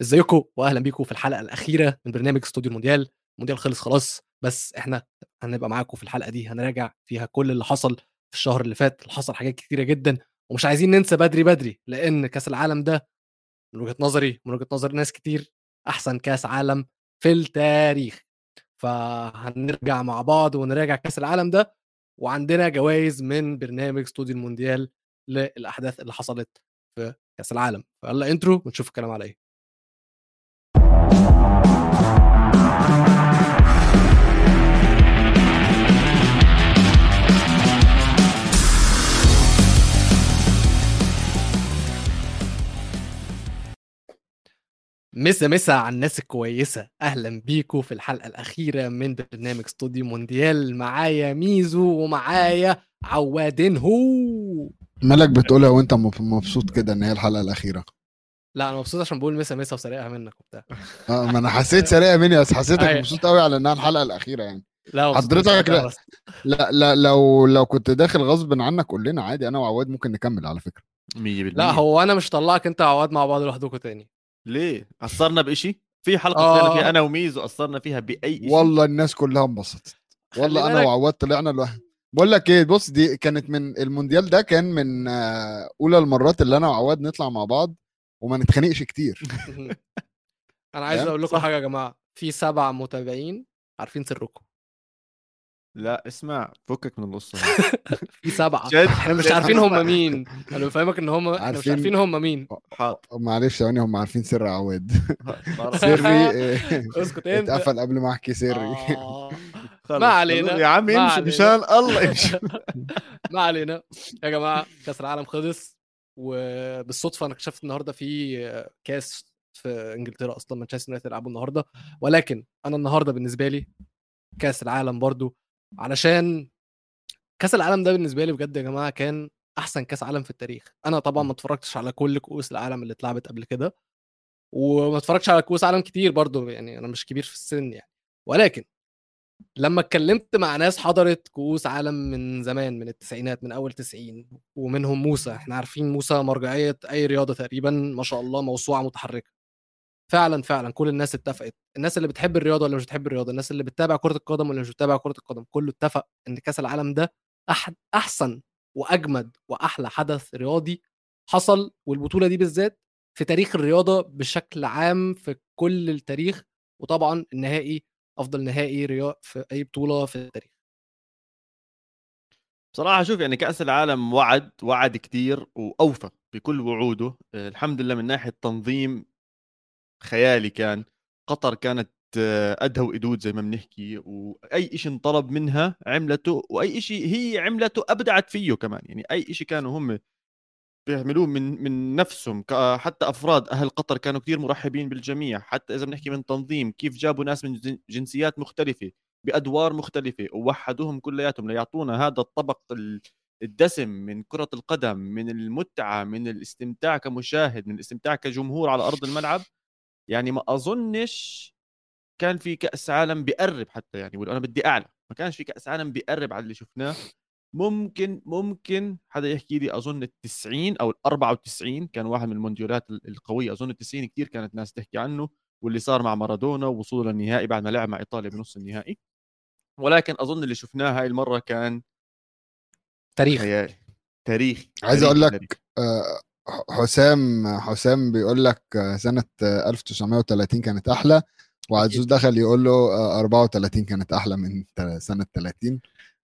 ازيكم واهلا بيكم في الحلقة الأخيرة من برنامج استوديو المونديال. المونديال خلص خلاص بس إحنا هنبقى معاكم في الحلقة دي هنراجع فيها كل اللي حصل في الشهر اللي فات اللي حصل حاجات كتيرة جدا ومش عايزين ننسى بدري بدري لأن كأس العالم ده من وجهة نظري من وجهة نظر ناس كتير أحسن كأس عالم في التاريخ. فهنرجع مع بعض ونراجع كأس العالم ده وعندنا جوائز من برنامج استوديو المونديال للأحداث اللي حصلت في كأس العالم. فيلا intro ونشوف الكلام على إيه. مسا مسا على الناس الكويسة. أهلا بيكم في الحلقة الأخيرة من برنامج استوديو مونديال. معايا ميزو ومعايا عوادين هو. مالك بتقولها وأنت مبسوط كده إن هي الحلقة الأخيرة؟ لا أنا مبسوط عشان بقول مسا مسا وسرقها منك وبتاع. آه ما أنا حسيت سريع مني بس حسيتك أيوة. مبسوط قوي على إنها الحلقة الأخيرة يعني. لا حضرتك لا. لا لا لو لو كنت داخل غصب عنك قول لنا عادي أنا وعواد ممكن نكمل على فكرة. 100% لا هو أنا مش طلعك أنت وعواد مع بعض لوحدكم تاني. ليه؟ قصرنا بشيء؟ في حلقة آه. فيها أنا وميزو قصرنا فيها بأي شيء والله الناس كلها انبسطت والله أنا. وعواد طلعنا لوحدنا بقول لك إيه بص دي كانت من المونديال ده كان من آه، أولى المرات اللي أنا وعواد نطلع مع بعض وما نتخانقش كتير أنا عايز فاهم؟ أقول لكم صح. حاجة يا جماعة في سبع متابعين عارفين سركم لا اسمع فكك من القصة في سبعة جد إحنا مش عارفين. هم مين أنا بفهمك إن هم إحنا مش عارفين. عارفين هم مين حاضر معلش ثواني هم عارفين سر عواد. سري آه، اسكت انت اتقفل قبل ما أحكي سري آه. ما علينا. يا عم امشي. مشان الله امشي ما علينا يا جماعة كأس العالم خلص وبالصدفة أنا اكتشفت النهارده في كاس في إنجلترا أصلا مانشستر يونايتد يلعبوا النهارده ولكن أنا النهارده بالنسبة لي كأس العالم برضو علشان كأس العالم ده بالنسبة لي بجد يا جماعة كان أحسن كأس عالم في التاريخ. أنا طبعا ما اتفرجتش على كل كؤوس العالم اللي اتلعبت قبل كده وما اتفرجتش على كؤوس عالم كتير برضو يعني أنا مش كبير في السن يعني. ولكن لما اتكلمت مع ناس حضرت كؤوس عالم من زمان من التسعينات من أول 90 ومنهم موسى إحنا عارفين موسى مرجعية أي رياضة تقريبا ما شاء الله موسوعة متحركة. فعلا فعلا كل الناس اتفقت. الناس اللي بتحب الرياضة ولا مش بتحب الرياضة؟ الناس اللي بتتابع كرة القدم ولا مش بتتابع كرة القدم؟ كله اتفق إن كأس العالم ده أحد أحسن وأجمد وأحلى حدث رياضي حصل والبطولة دي بالذات في تاريخ الرياضة بشكل عام في كل التاريخ وطبعا النهائي أفضل نهائي رياض في أي بطولة في التاريخ. بصراحة شوف يعني كأس العالم وعد وعد كتير وأوفى بكل وعوده. الحمد لله من ناحية تنظيم خيالي كان قطر كانت آه، ادهى وادود زي ما بنحكي وأي شيء انطلب منها عملته وأي شيء هي عملته أبدعت فيه كمان. يعني أي شيء كانوا هم بيعملوه من من نفسهم ك- حتى أفراد أهل قطر كانوا كثير مرحبين بالجميع. حتى إذا بنحكي من تنظيم كيف جابوا ناس من جن- جنسيات مختلفة بأدوار مختلفة ووحدوهم كلياتهم ليعطونا هذا الطبق ال- الدسم من كرة القدم من المتعة من الاستمتاع كمشاهد من الاستمتاع كجمهور على أرض الملعب. يعني ما أظنش كان في كأس عالم بيقرب حتى يعني وأنا بدي أعلى ما كانش في كأس عالم بيقرب على اللي شفناه. ممكن ممكن حدا يحكي لي أظن ال 90 أو ال 94 كان واحد من المونديالات ال- القوية أظن ال 90 كثير كانت ناس تحكي عنه واللي صار مع مارادونا ووصوله للنهائي بعد ما لعب مع إيطاليا بنص النهائي. ولكن أظن اللي شفناه هاي المرة كان تاريخ. خيالي تاريخي عايز أقول لك. آه، حسام حسام بيقول لك سنة آه، 1930 كانت أحلى وعزوز. دخل يقول له آه، 34 كانت أحلى من سنة 30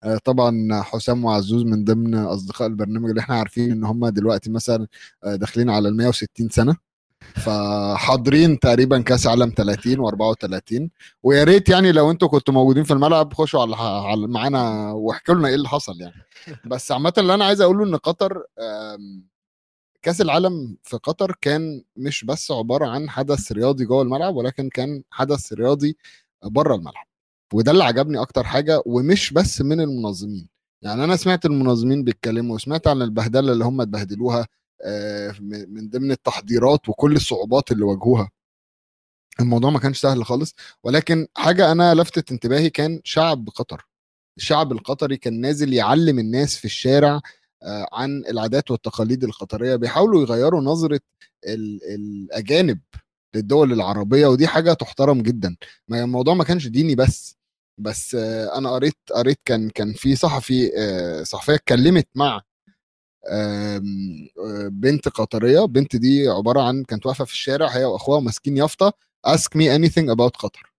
آه، طبعا حسام وعزوز من ضمن أصدقاء البرنامج اللي إحنا عارفين إن هم دلوقتي مثلا آه، داخلين على ال 160 سنة. فحاضرين تقريبا كأس عالم 30 و34 ويا ريت يعني لو أنتوا كنتوا موجودين في الملعب خشوا على على- معانا واحكوا لنا إيه اللي حصل يعني. بس عامة اللي أنا عايز أقوله إن قطر كاس العالم في قطر كان مش بس عبارة عن حدث رياضي جوه الملعب ولكن كان حدث رياضي بره الملعب. وده اللي عجبني أكتر حاجة ومش بس من المنظمين. يعني أنا سمعت المنظمين بيتكلموا وسمعت عن البهدلة اللي هم اتبهدلوها آه، من من ضمن التحضيرات وكل الصعوبات اللي واجهوها. الموضوع ما كانش سهل خالص. ولكن حاجة أنا لفتت انتباهي كان شعب قطر. الشعب القطري كان نازل يعلم الناس في الشارع عن العادات والتقاليد القطريه بيحاولوا يغيروا نظرة ال- الأجانب للدول العربية ودي حاجة تحترم جدا. ما الموضوع ما كانش ديني بس بس آه، أنا قريت قريت كان كان في صحفي آه، صحفية اتكلمت مع آه، بنت قطرية. بنت دي عبارة عن كانت واقفة في الشارع هي وأخوها ماسكين يافطة. Ask me anything about قطر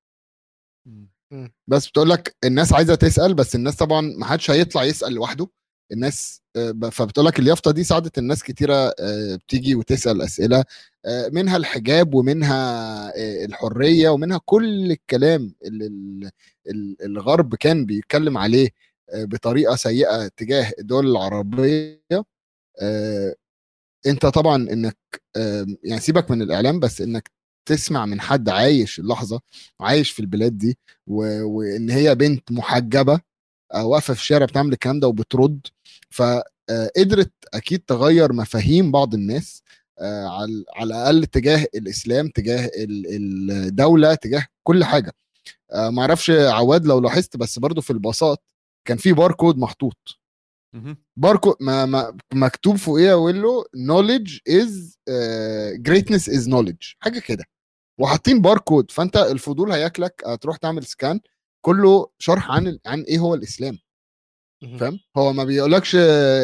بس بتقول لك الناس عايزة تسأل بس الناس طبعا ما حدش هيطلع يسأل لوحده. الناس آه، فبتقول لك اليافطة دي ساعدت الناس كتيرة آه، بتيجي وتسأل أسئلة آه، منها الحجاب ومنها الحرية ومنها كل الكلام اللي ال- ال- الغرب كان بيتكلم عليه بطريقة سيئة تجاه الدول العربية أنت طبعا إنك يعني سيبك من الإعلام بس إنك تسمع من حد عايش اللحظة وعايش في البلاد دي. وإن هي بنت محجبة واقفة في الشارع بتعمل الكلام ده وبترد. فقدرت أكيد تغير مفاهيم بعض الناس آه، على على الأقل تجاه الإسلام تجاه ال- الدولة تجاه كل حاجة. آه، معرفش عواد لو لاحظت بس برضو في الباصات كان في باركود محطوط. باركود ما ما مكتوب فوقيه يقول له؟ knowledge is uh, greatness is knowledge. حاجة كده. وحاطين باركود. فأنت الفضول هياكلك آه، تروح تعمل سكان كله شرح عن عن إيه هو الإسلام. فاهم هو ما بيقولكش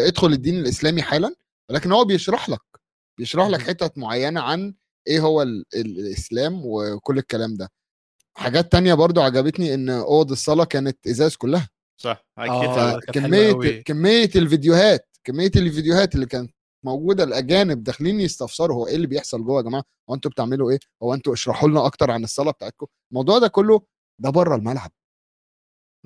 ادخل الدين الإسلامي حالا ولكن هو بيشرح لك بيشرح لك. حتت معينة عن إيه هو ال ال الإسلام وكل الكلام ده حاجات تانية برضو عجبتني إن أوض الصلاة كانت إزاز كلها صح آه. كمية كمية الفيديوهات كمية الفيديوهات اللي كانت موجودة الأجانب داخلين يستفسروا هو إيه اللي بيحصل جوه يا جماعة هو أنتوا بتعملوا إيه هو أنتوا اشرحوا لنا أكتر عن الصلاة بتاعتكم الموضوع ده كله ده بره الملعب.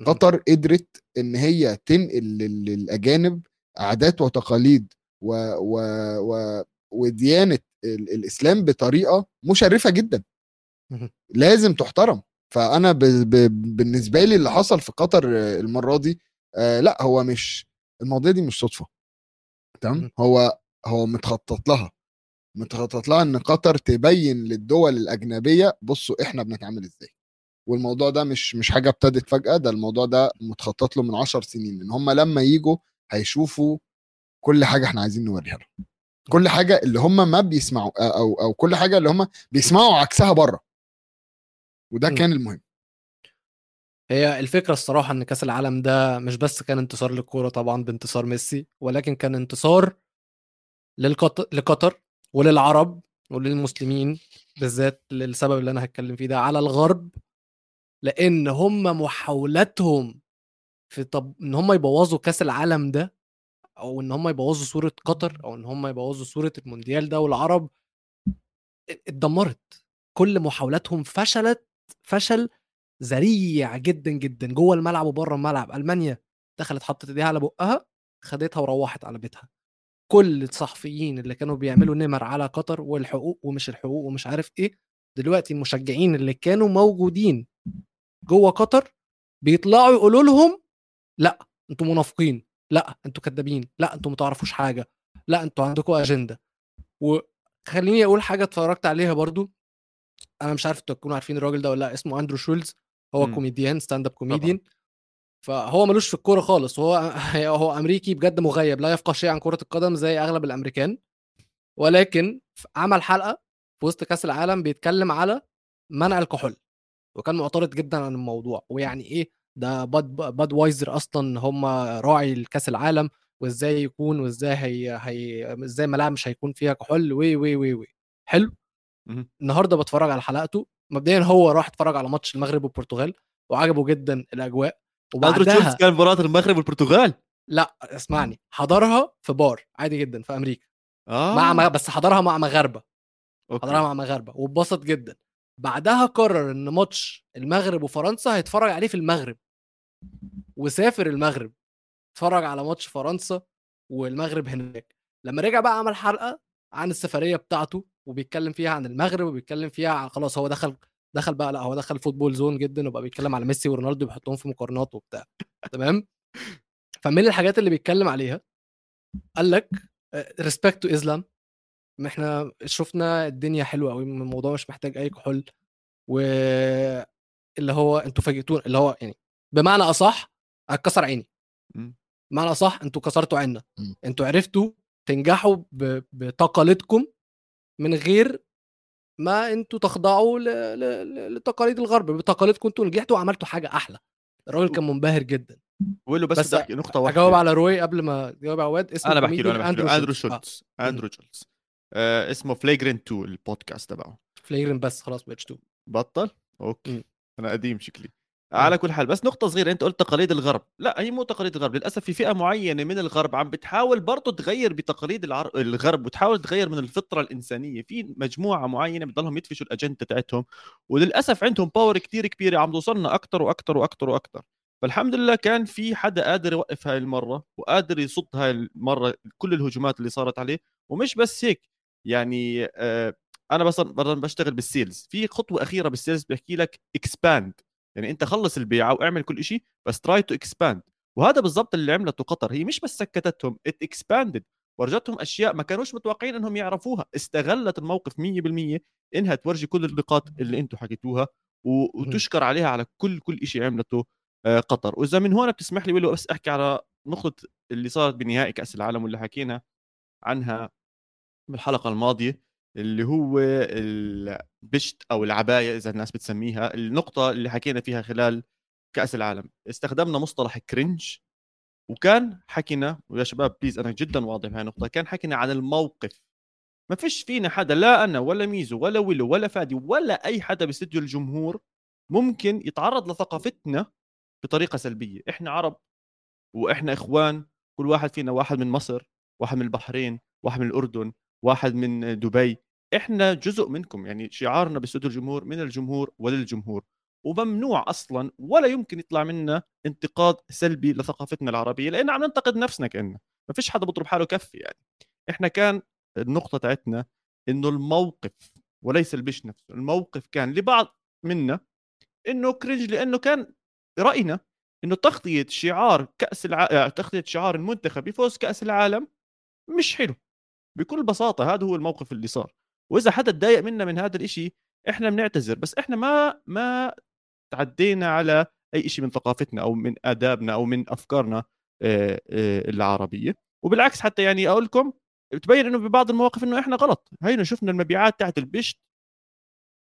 قطر قدرت إن هي تنقل لل- للأجانب عادات وتقاليد و و و وديانة ال- الإسلام بطريقة مشرفة جدا. لازم تحترم. فأنا ب... ب... بالنسبة لي اللي حصل في قطر المرة دي آه لأ هو مش المواضيع دي مش صدفة. تمام. هو هو متخطط لها. متخطط لها إن قطر تبين للدول الأجنبية بصوا إحنا بنتعامل إزاي. والموضوع ده مش مش حاجة ابتدت فجأة ده الموضوع ده متخطط له من عشر سنين إن هم لما يجوا هيشوفوا كل حاجة إحنا عايزين نوريها لهم. كل حاجة اللي هم ما بيسمعوا أو أو كل حاجة اللي هم بيسمعوا عكسها بره. وده م. كان المهم. هي الفكرة الصراحة إن كأس العالم ده مش بس كان انتصار للكورة طبعا بانتصار ميسي ولكن كان انتصار لقطر وللعرب وللمسلمين بالذات للسبب اللي أنا هتكلم فيه ده على الغرب لأن هم محاولاتهم في طب إن هم يبوظوا كأس العالم ده أو إن هم يبوظوا صورة قطر أو إن هم يبوظوا صورة المونديال ده والعرب اتدمرت. كل محاولاتهم فشلت فشل ذريع جدا جدا. جوه الملعب وبره الملعب. ألمانيا دخلت حطت إيديها على بقها خدتها وروحت على بيتها. كل الصحفيين اللي كانوا بيعملوا نمر على قطر والحقوق ومش الحقوق ومش عارف إيه دلوقتي المشجعين اللي كانوا موجودين جوه قطر بيطلعوا يقولوا لهم لا أنتوا منافقين لا أنتوا كدابين لا أنتوا ما تعرفوش حاجة لا أنتوا عندكم أجندة. وخليني أقول حاجة اتفرجت عليها برضو أنا مش عارف أنتوا تكونوا عارفين الراجل ده ولا لأ اسمه أندرو شولز هو مم. comedian stand up comedian فهو ملوش في الكورة خالص وهو هو أمريكي بجد مغيب لا يفقه شيء عن كرة القدم زي أغلب الأمريكان ولكن عمل حلقة في وسط كأس العالم بيتكلم على منع الكحول. وكان معترض جدا عن الموضوع. ويعني إيه ده Bud Budweiser أصلا هم راعي الكاس العالم وإزاي يكون وإزاي هي, هي إزاي ملاعب مش هيكون فيها كحول وي وي وي وي حلو. النهارده بتفرج على حلقته. مبدئيا هو راح اتفرج على ماتش المغرب والبرتغال وعجبه جدا الأجواء. وبعدها كان مباراة المغرب والبرتغال؟ لا اسمعني. حضرها في بار عادي جدا في أمريكا. مع مع بس حضرها مع مغاربة. okay. حضرها مع مغاربة. واتبسط جدا. بعدها قرر إن ماتش المغرب وفرنسا هيتفرج عليه في المغرب. وسافر المغرب اتفرج على ماتش فرنسا والمغرب هناك. لما رجع بقى عمل حلقة عن السفرية بتاعته وبيتكلم فيها عن المغرب وبيتكلم فيها خلاص هو دخل دخل بقى لا هو دخل football zone جدا وبقى بيتكلم على ميسي ورونالدو بيحطهم في مقارنات وبتاع. تمام؟ فمن الحاجات اللي بيتكلم عليها قال لك respect to Islam إحنا شفنا الدنيا حلوة قوي الموضوع مش محتاج أي كحول و اللي هو أنتوا فاجئتونا اللي هو يعني بمعنى أصح هتكسر عيني. مم. بمعنى أصح أنتوا كسرتوا عيننا. مم. أنتوا عرفتوا تنجحوا ب- بتقاليدكم من غير ما أنتوا تخضعوا ل... ل... ل- لتقاليد الغرب. بتقاليدكم أنتوا نجحتوا وعملتوا حاجة أحلى. الراجل كان منبهر جدا. ولو بس, بس نقطة واحدة. اجاوب على روي قبل ما تجاوب على واد اسمه أنا بحكي له أنا بحكي له. أندرو شولتز. شولتز. أندرو شولتز. آه اسمه Flagrant 2 البودكاست تبعه. Flagrant بس خلاص بقتش two بطل؟ okay. مم. أنا قديم شكلي. على كل حال بس نقطة صغيرة أنت قلت تقاليد الغرب، لا هي مو تقاليد الغرب، للأسف في فئة معينة من الغرب عم بتحاول برضه تغير بتقاليد العر... الغرب وتحاول تغير من الفطرة الإنسانية، في مجموعة معينة بتضلهم يدفشوا الأجندة تاعتهم وللأسف عندهم power كتير كبيرة عم توصلنا أكتر وأكتر وأكتر وأكتر، فالحمد لله كان في حدا قادر يوقف هاي المرة وقادر يصد هاي المرة كل الهجومات اللي صارت عليه، ومش بس هيك يعني آه أنا مثلا بشتغل بال sales في خطوة أخيرة بال sales بيحكي لك expand يعني أنت خلص البيعه واعمل كل شيء بس try to expand وهذا بالضبط اللي عملته قطر هي مش بس سكتتهم it expanded ورجتهم أشياء ما كانوش متوقعين إنهم يعرفوها. استغلت الموقف 100% إنها تورجي كل النقاط اللي أنتم حكيتوها وتشكر عليها على كل كل شيء عملته آه، قطر. وإذا من هون بتسمح لي ولو بس أحكي على نقطة اللي صارت بنهائي كأس العالم واللي حكينا عنها. بالحلقة الماضية اللي هو البشت أو العباية إذا الناس بتسميها النقطة اللي حكينا فيها خلال كأس العالم. استخدمنا مصطلح cringe وكان حكينا ويا شباب please أنا جدا واضح بهاي النقطة كان حكينا عن الموقف. ما فيش فينا حدا لا أنا ولا ميزو ولا ويلو ولا فادي ولا أي حدا باستديو الجمهور ممكن يتعرض لثقافتنا بطريقة سلبية. إحنا عرب وإحنا إخوان كل واحد فينا واحد من مصر واحد من البحرين واحد من الأردن واحد من دبي إحنا جزء منكم يعني شعارنا باستوديو الجمهور من الجمهور وللجمهور وممنوع أصلا ولا يمكن يطلع منا انتقاد سلبي لثقافتنا العربية لأن عم ننتقد نفسنا كانه ما فيش حدا بضرب حاله كف يعني. إحنا كان النقطة تاعتنا إنه الموقف وليس البش نفسه الموقف كان لبعض منا إنه كرنج لأنه كان رأينا إنه تغطية شعار كأس الع... تغطية شعار المنتخب بفوز كأس العالم مش حلو. بكل بساطة هذا هو الموقف اللي صار. وإذا حدا تضايق منا من هذا الإشي إحنا بنعتذر بس إحنا ما ما تعدينا على أي شيء من ثقافتنا أو من آدابنا أو من أفكارنا آه، آه، العربية. وبالعكس حتى يعني أقول لكم بتبين إنه ببعض المواقف إنه إحنا غلط. هينا شفنا المبيعات تاعت البشت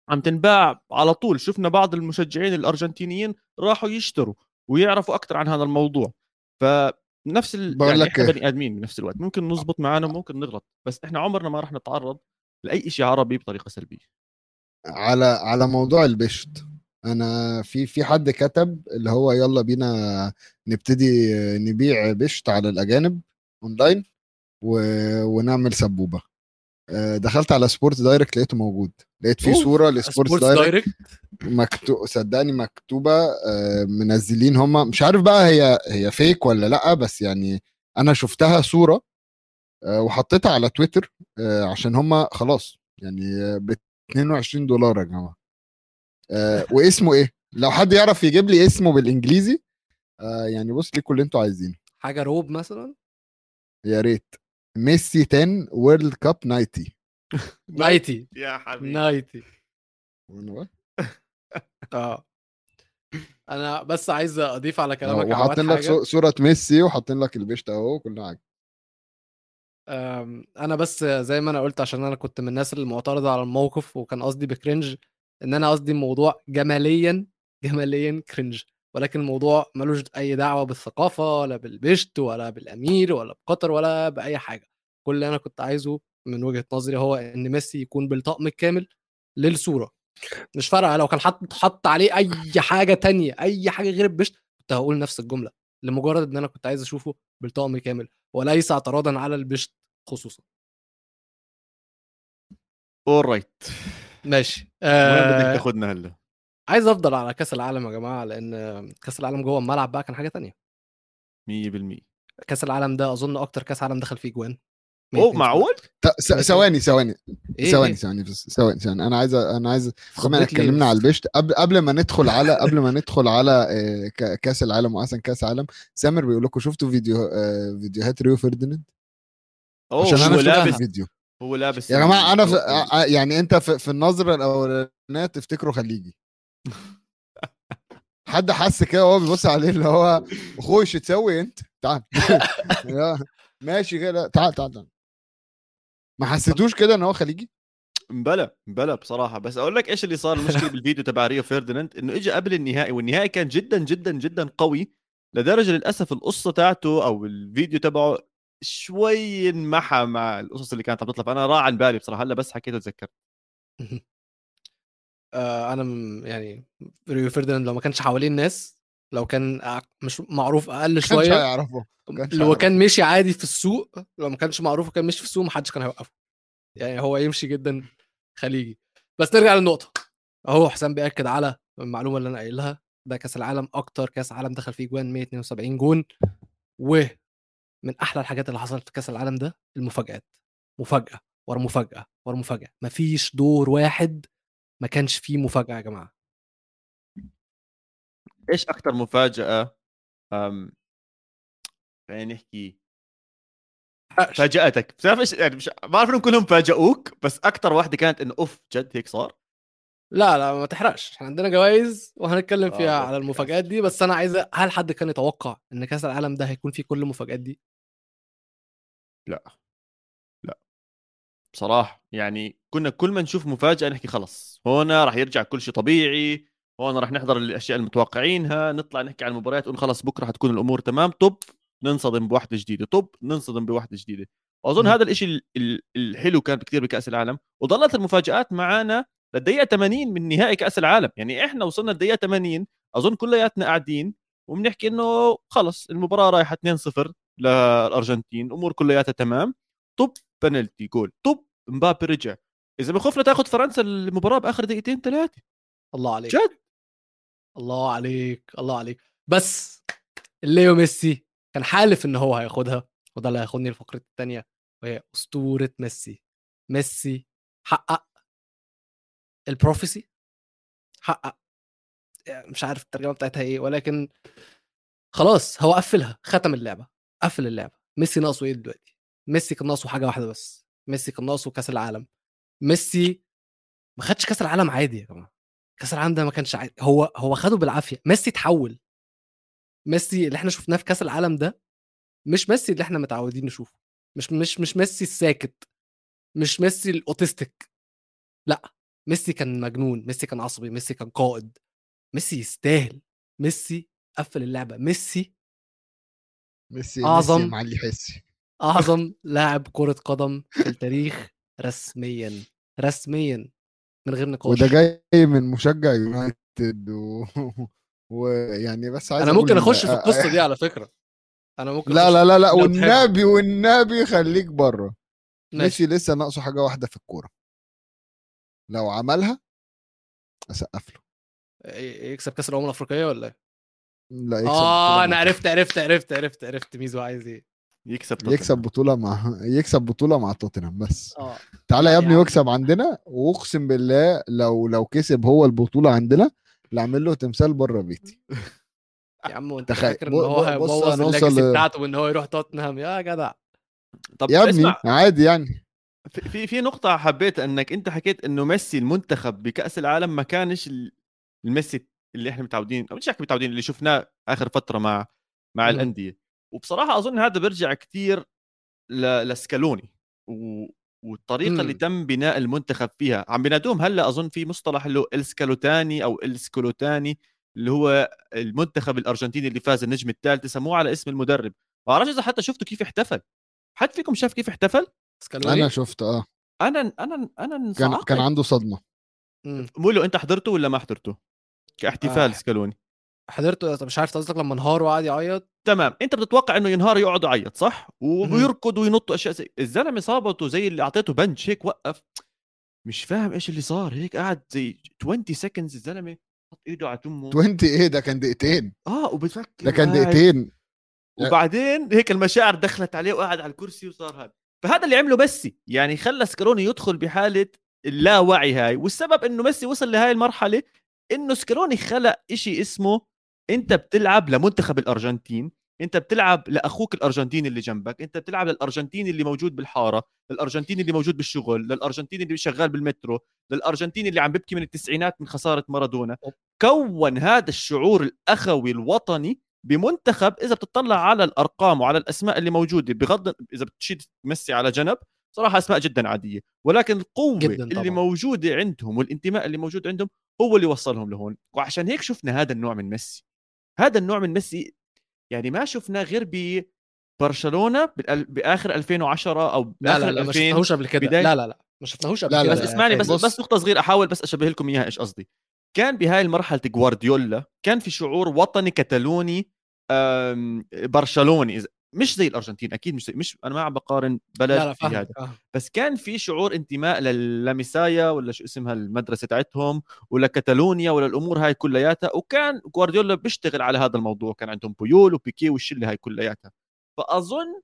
عم تنباع على طول. شفنا بعض المشجعين الأرجنتينيين راحوا يشتروا ويعرفوا أكثر عن هذا الموضوع. فنفس ال... بقول يعني لك إحنا إيه. بني آدمين بنفس الوقت ممكن نزبط معانا ممكن نغلط بس إحنا عمرنا ما راح نتعرض لأي شيء عربي بطريقة سلبية على على موضوع البشت أنا في في حد كتب اللي هو يلا بينا نبتدي نبيع بشت على الأجانب أونلاين و... ونعمل سبوبة دخلت على سبورت دايركت لقيته موجود. لقيت في أوف، صورة لسبورت دايركت دايركت مكتوب صدقني مكتوبة آه، منزلين هم مش عارف بقى هي هي fake ولا لأ بس يعني أنا شفتها صورة آه، وحطيتها على تويتر آه، عشان هم خلاص يعني ب 22 دولار يا جماعة. آه، واسمه إيه؟ لو حد يعرف يجيب لي اسمه بالإنجليزي آه، يعني بص ليكوا اللي أنتوا عايزينه. حاجة روب مثلا؟ يا ريت. ميسي 10 وورلد كاب 90 نايتي. يا حبيبي. نايتي. وأنا بقى- آه. أنا بس عايز أضيف على آه، كلامك وحاطين لك صورة ميسي وحاطين لك البيشت أهو كل حاجة. أنا بس زي ما أنا قلت عشان أنا كنت من الناس اللي معترضه على الموقف وكان قصدي ب cringe إن أنا قصدي الموضوع جماليا جماليا كرنج ولكن الموضوع ملوش أي دعوة بالثقافة ولا بالبشت ولا بالأمير ولا بقطر ولا بأي حاجة. كل اللي أنا كنت عايزه من وجهة نظري هو إن ميسي يكون بالطقم الكامل للصورة. مش فارقة لو كان حط حط عليه أي حاجة تانية أي حاجة غير البشت كنت هقول نفس الجملة. لمجرد إن أنا كنت عايز أشوفه بالطقم كامل وليس اعتراضا على البشت خصوصا. alright ماشي. وين بدك آه تاخذنا هلا. عايز أفضل على كأس العالم يا جماعة لأن كأس العالم جوه الملعب بقى كان حاجة تانية. 100% كأس العالم ده أظن أكتر كأس عالم دخل فيه جوان. أوه! معقول؟ ثواني ثواني إيه ثواني إيه؟ ثواني بس ثواني ثواني. أنا عايز أنا عايز بما ان اتكلمنا. على البشت. قبل قبل ما ندخل على قبل ما ندخل على آه، ك- كأس العالم وأحسن كأس عالم سامر بيقول لكم شفتوا فيديو آه، فيديوهات ريو فرديناند أوه! عشان أنا هو شفت لابس الفيديو. هو لابس يا جماعة أنا في يعني أنت في, في النظرة الأولانية تفتكروا خليجي. حد حس كده وهو بيبص عليه اللي هو أخوي شو تسوي أنت؟ تعال. ماشي كده. تعال تعال تعال. ما حسيتوش كده إن هو خليجي؟ مبلا مبلا بصراحة. بس أقول لك إيش اللي صار؟ المشكلة بالفيديو تبع ريو فيرديناند إنه اجى قبل النهائي والنهائي كان جدا جدا جدا قوي لدرجة للأسف القصة تاعته أو الفيديو تبعه شوي انمحى مع القصص اللي كانت عم تطلع. فأنا راح عن بالي بصراحة. هلأ بس حكيته تذكرت آه أنا م- يعني ريو فيرديناند لو ما كانش حوالين الناس لو كان مش معروف أقل كانش شوية هيعرفه كانش لو هيعرفه. كان مشي عادي في السوق لو ما كانش معروف وكان مشي في السوق محدش كان هيوقفه. يعني هو يمشي جدا خليجي. بس نرجع للنقطة. أهو حسام بيأكد على المعلومة اللي أنا قايلها ده كأس العالم أكتر كأس عالم دخل فيه جوان 172 جون ومن أحلى الحاجات اللي حصلت في كأس العالم ده المفاجآت. مفاجأة ورا مفاجأة ورا مفاجأة. مفيش دور واحد ما كانش فيه مفاجأة يا جماعة. إيش أكثر مفاجأة؟ أم... خلينا نحكي. فاجأتك. بتعرف إيش يعني مش ما بعرف إنهم كلهم فاجئوك بس أكثر واحدة كانت انه أوف جد هيك صار؟ لا لا ما تحرقش. إحنا عندنا جوائز وهنتكلم آه، فيها بس على المفاجآت دي بس أنا عايز هل حد كان يتوقع إن كأس العالم ده هيكون فيه كل المفاجآت دي؟ بصراحة يعني كنا كل ما نشوف مفاجأة نحكي خلص هون راح يرجع كل شيء طبيعي هون راح نحضر الأشياء المتوقعينها نطلع نحكي عن المباريات نقول خلص بكرة حتكون الأمور تمام طب ننصدم بواحدة جديدة طب ننصدم بواحدة جديدة واظن. هذا الشيء ال- ال- الحلو كان كثير بكأس العالم وظلت المفاجآت معنا للدقيقة 80 من نهائي كأس العالم يعني إحنا وصلنا الدقيقه 80 أظن كلياتنا قاعدين وبنحكي إنه خلص المباراة رايحة 2-0 للأرجنتين الأمور كلياتها تمام طب بنالتي جول طب مبابي رجع. إذا بخوفنا تاخذ فرنسا المباراه بآخر دقيقتين ثلاثة. الله عليك. جد. الله عليك الله عليك. بس ليو ميسي كان حالف إن هو هياخدها وده اللي هياخدني لفقرة الثانية وهي أسطورة ميسي. ميسي حقق البروفيسي حقق يعني مش عارف الترجمة بتاعتها إيه ولكن خلاص هو قفلها ختم اللعبة قفل اللعبة. ميسي ناقصه إيه دلوقتي؟ ميسي كان ناقصه حاجة واحدة بس ميسي كان ناقصه كأس العالم. ميسي ما خدش كأس العالم عادي يا جماعة. كأس العالم ده ما كانش عادي هو هو خده بالعافية. ميسي اتحول. ميسي اللي إحنا شفناه في كأس العالم ده مش ميسي اللي إحنا متعودين نشوفه. مش مش مش ميسي الساكت. مش ميسي ال autistic لا ميسي كان مجنون. ميسي كان عصبي. ميسي كان قائد. ميسي يستاهل. ميسي قفل اللعبة. ميسي ميسي أعظم- ميسي. معلي حسي أعظم لاعب كرة قدم في التاريخ رسميا رسميا من غير نقاش. وده جاي من مشجع يونايتد و... ويعني بس عايز أنا ممكن أخش في القصة دي على فكرة. أنا ممكن لا لا لا لا. والنبي والنبي خليك بره. ماشي. ميسي لسه ناقصه حاجة واحدة في الكورة. لو عملها أسقف له. ي- يكسب كأس الأمم الأفريقية ولا إيه؟ لا يكسب آه أنا عرفت عرفت عرفت عرفت عرفت ميزو عايز إيه. يكسب توتنهام. يكسب بطولة مع يكسب بطولة مع توتنهام بس آه تعالى يا يا ابني. واكسب عندنا واقسم بالله لو لو كسب هو البطولة عندنا لا اعمل له تمثال بره بيتي يا عم وانت تخيل. فاكر إن هو هيبوظ ال legacy ل- بتاعته وإن هو يروح توتنهام يا جدع طب يا ابني اسمع عادي يعني في- في نقطة حبيت إنك أنت حكيت إنه ميسي المنتخب بكأس العالم ما كانش ال- الميسي اللي إحنا متعودين أو مش متعودين اللي شفناه آخر فترة مع مع مم. الأندية وبصراحة أظن هذا بيرجع كتير ل- لسكالوني و... والطريقة اللي مم. تم بناء المنتخب فيها عم بينادوهم هلأ أظن في مصطلح اللي هو السكالوتاني أو السكولوتاني اللي هو المنتخب الأرجنتيني اللي فاز النجم الثالث سموه على اسم المدرب ما بعرفش إذا حتى شفتوا كيف احتفل حد فيكم شاف كيف احتفل سكالوني أنا شفت آه أنا أنا أنا كان. كان عنده صدمة مم. مولو أنت حضرته ولا ما حضرته؟ كاحتفال آه. سكالوني حضرته طب مش عارف قصدك لما انهار وقعد يعيط؟ تمام. انت بتتوقع انه ينهار يقعد يعيط صح؟ ويركض وينط أشياء زي الزلمه صابته زي اللي اعطيته بنش هيك وقف. مش فاهم إيش اللي صار هيك قاعد زي 20 seconds الزلمه حط ايده على تمه 20 إيه ده كان دقيقتين. آه وبتفكر ده كان. دقيقتين. وبعدين هيك المشاعر دخلت عليه وقعد على الكرسي وصار هذا. فهذا اللي عمله ميسي. يعني خلى سكالوني يدخل بحالة اللاوعي هاي. والسبب إنه ميسي وصل لهاي المرحلة إنه سكالوني خلق إشي اسمه انت بتلعب لمنتخب الأرجنتين انت بتلعب لأخوك الأرجنتيني اللي جنبك انت بتلعب للأرجنتيني اللي موجود بالحارة للأرجنتيني اللي موجود بالشغل للأرجنتيني اللي شغال بالمترو للأرجنتيني اللي عم بيبكي من التسعينات من خسارة مارادونا. كون هذا الشعور الأخوي الوطني بمنتخب إذا بتطلع على الأرقام وعلى الأسماء اللي موجودة بغض إذا بتشيل ميسي على جنب صراحة أسماء جدا عادية. ولكن القوة جداً اللي طبعاً. موجودة عندهم والانتماء اللي موجود عندهم هو اللي وصلهم لهون. وعشان هيك شفنا هذا النوع من ميسي. هذا النوع من ميسي يعني ما شفناه غير ببرشلونه بالأل- بآخر 2010 أو لا بآخر لا لا ما 2000 شفناهوش قبل كده لا لا لا ما شفناهوش قبل لا، لا، كده بس لا، اسمعني بس. بص. بس نقطة صغيرة أحاول بس اشبه لكم إياها إيش قصدي كان بهاي المرحلة جوارديولا كان في شعور وطني كتالوني برشلوني مش زي الأرجنتين أكيد مش زي مش أنا ما عم بقارن بلد في هذا. بس كان في شعور انتماء للمسايا ولا شو اسمها المدرسة تاعتهم ولا كتالونيا ولا الأمور هاي كلياتها وكان جوارديولا بيشتغل على هذا الموضوع كان عندهم بيول وبيكي والشلة هاي كلياتها فأظن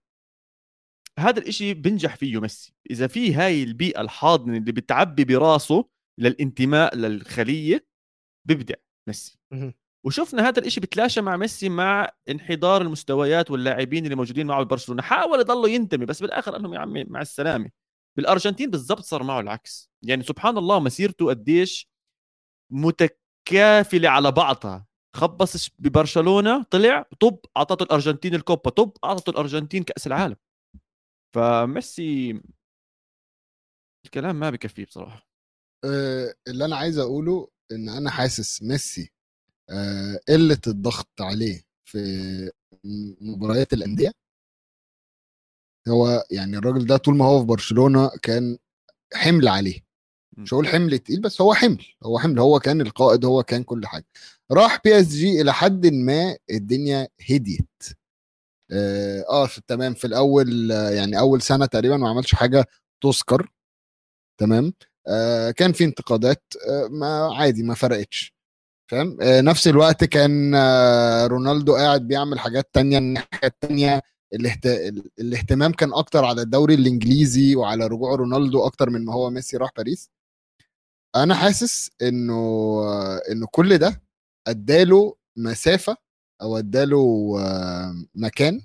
هذا الإشي بنجح فيه ميسي إذا في هاي البيئة الحاضنة اللي بتعبي براسه للانتماء للخلية بيبدع ميسي. وشفنا هذا الإشي بتلاشى مع ميسي مع انحدار المستويات واللاعبين اللي موجودين معه ببرشلونة. حاول يضله ينتمي بس بالآخر قال لهم يا عمي مع السلامة. بالأرجنتين بالضبط صار معه العكس. يعني سبحان الله مسيرته قديش متكافلة على بعضها. خبص ببرشلونة طلع طب أعطته الأرجنتين الكوبا طب أعطته الأرجنتين كأس العالم. فميسي الكلام ما بكفيه بصراحة. آه، اللي أنا عايز أقوله إن أنا حاسس ميسي قلة الضغط عليه في مباريات الأندية؟ هو يعني الراجل ده طول ما هو في برشلونة كان حمل عليه. مش هقول حمل تقيل بس هو حمل. هو حمل هو كان القائد هو كان كل حاجة. راح بي اس جي إلى حد ما الدنيا هديت. آه, آه في تمام. في الأول آه، يعني أول سنة تقريبا ما عملش حاجة تذكر. تمام؟ آه كان في انتقادات. آه ما عادي ما فرقتش. فاهم؟ آه نفس الوقت كان آه رونالدو قاعد بيعمل حاجات تانية الناحية التانية الاهت... ال- الاهتمام كان أكتر على الدوري الإنجليزي وعلى رجوع رونالدو أكتر من ما هو ميسي راح باريس. أنا حاسس إنه آه، إنه كل ده أداله مسافة أو أداله مكان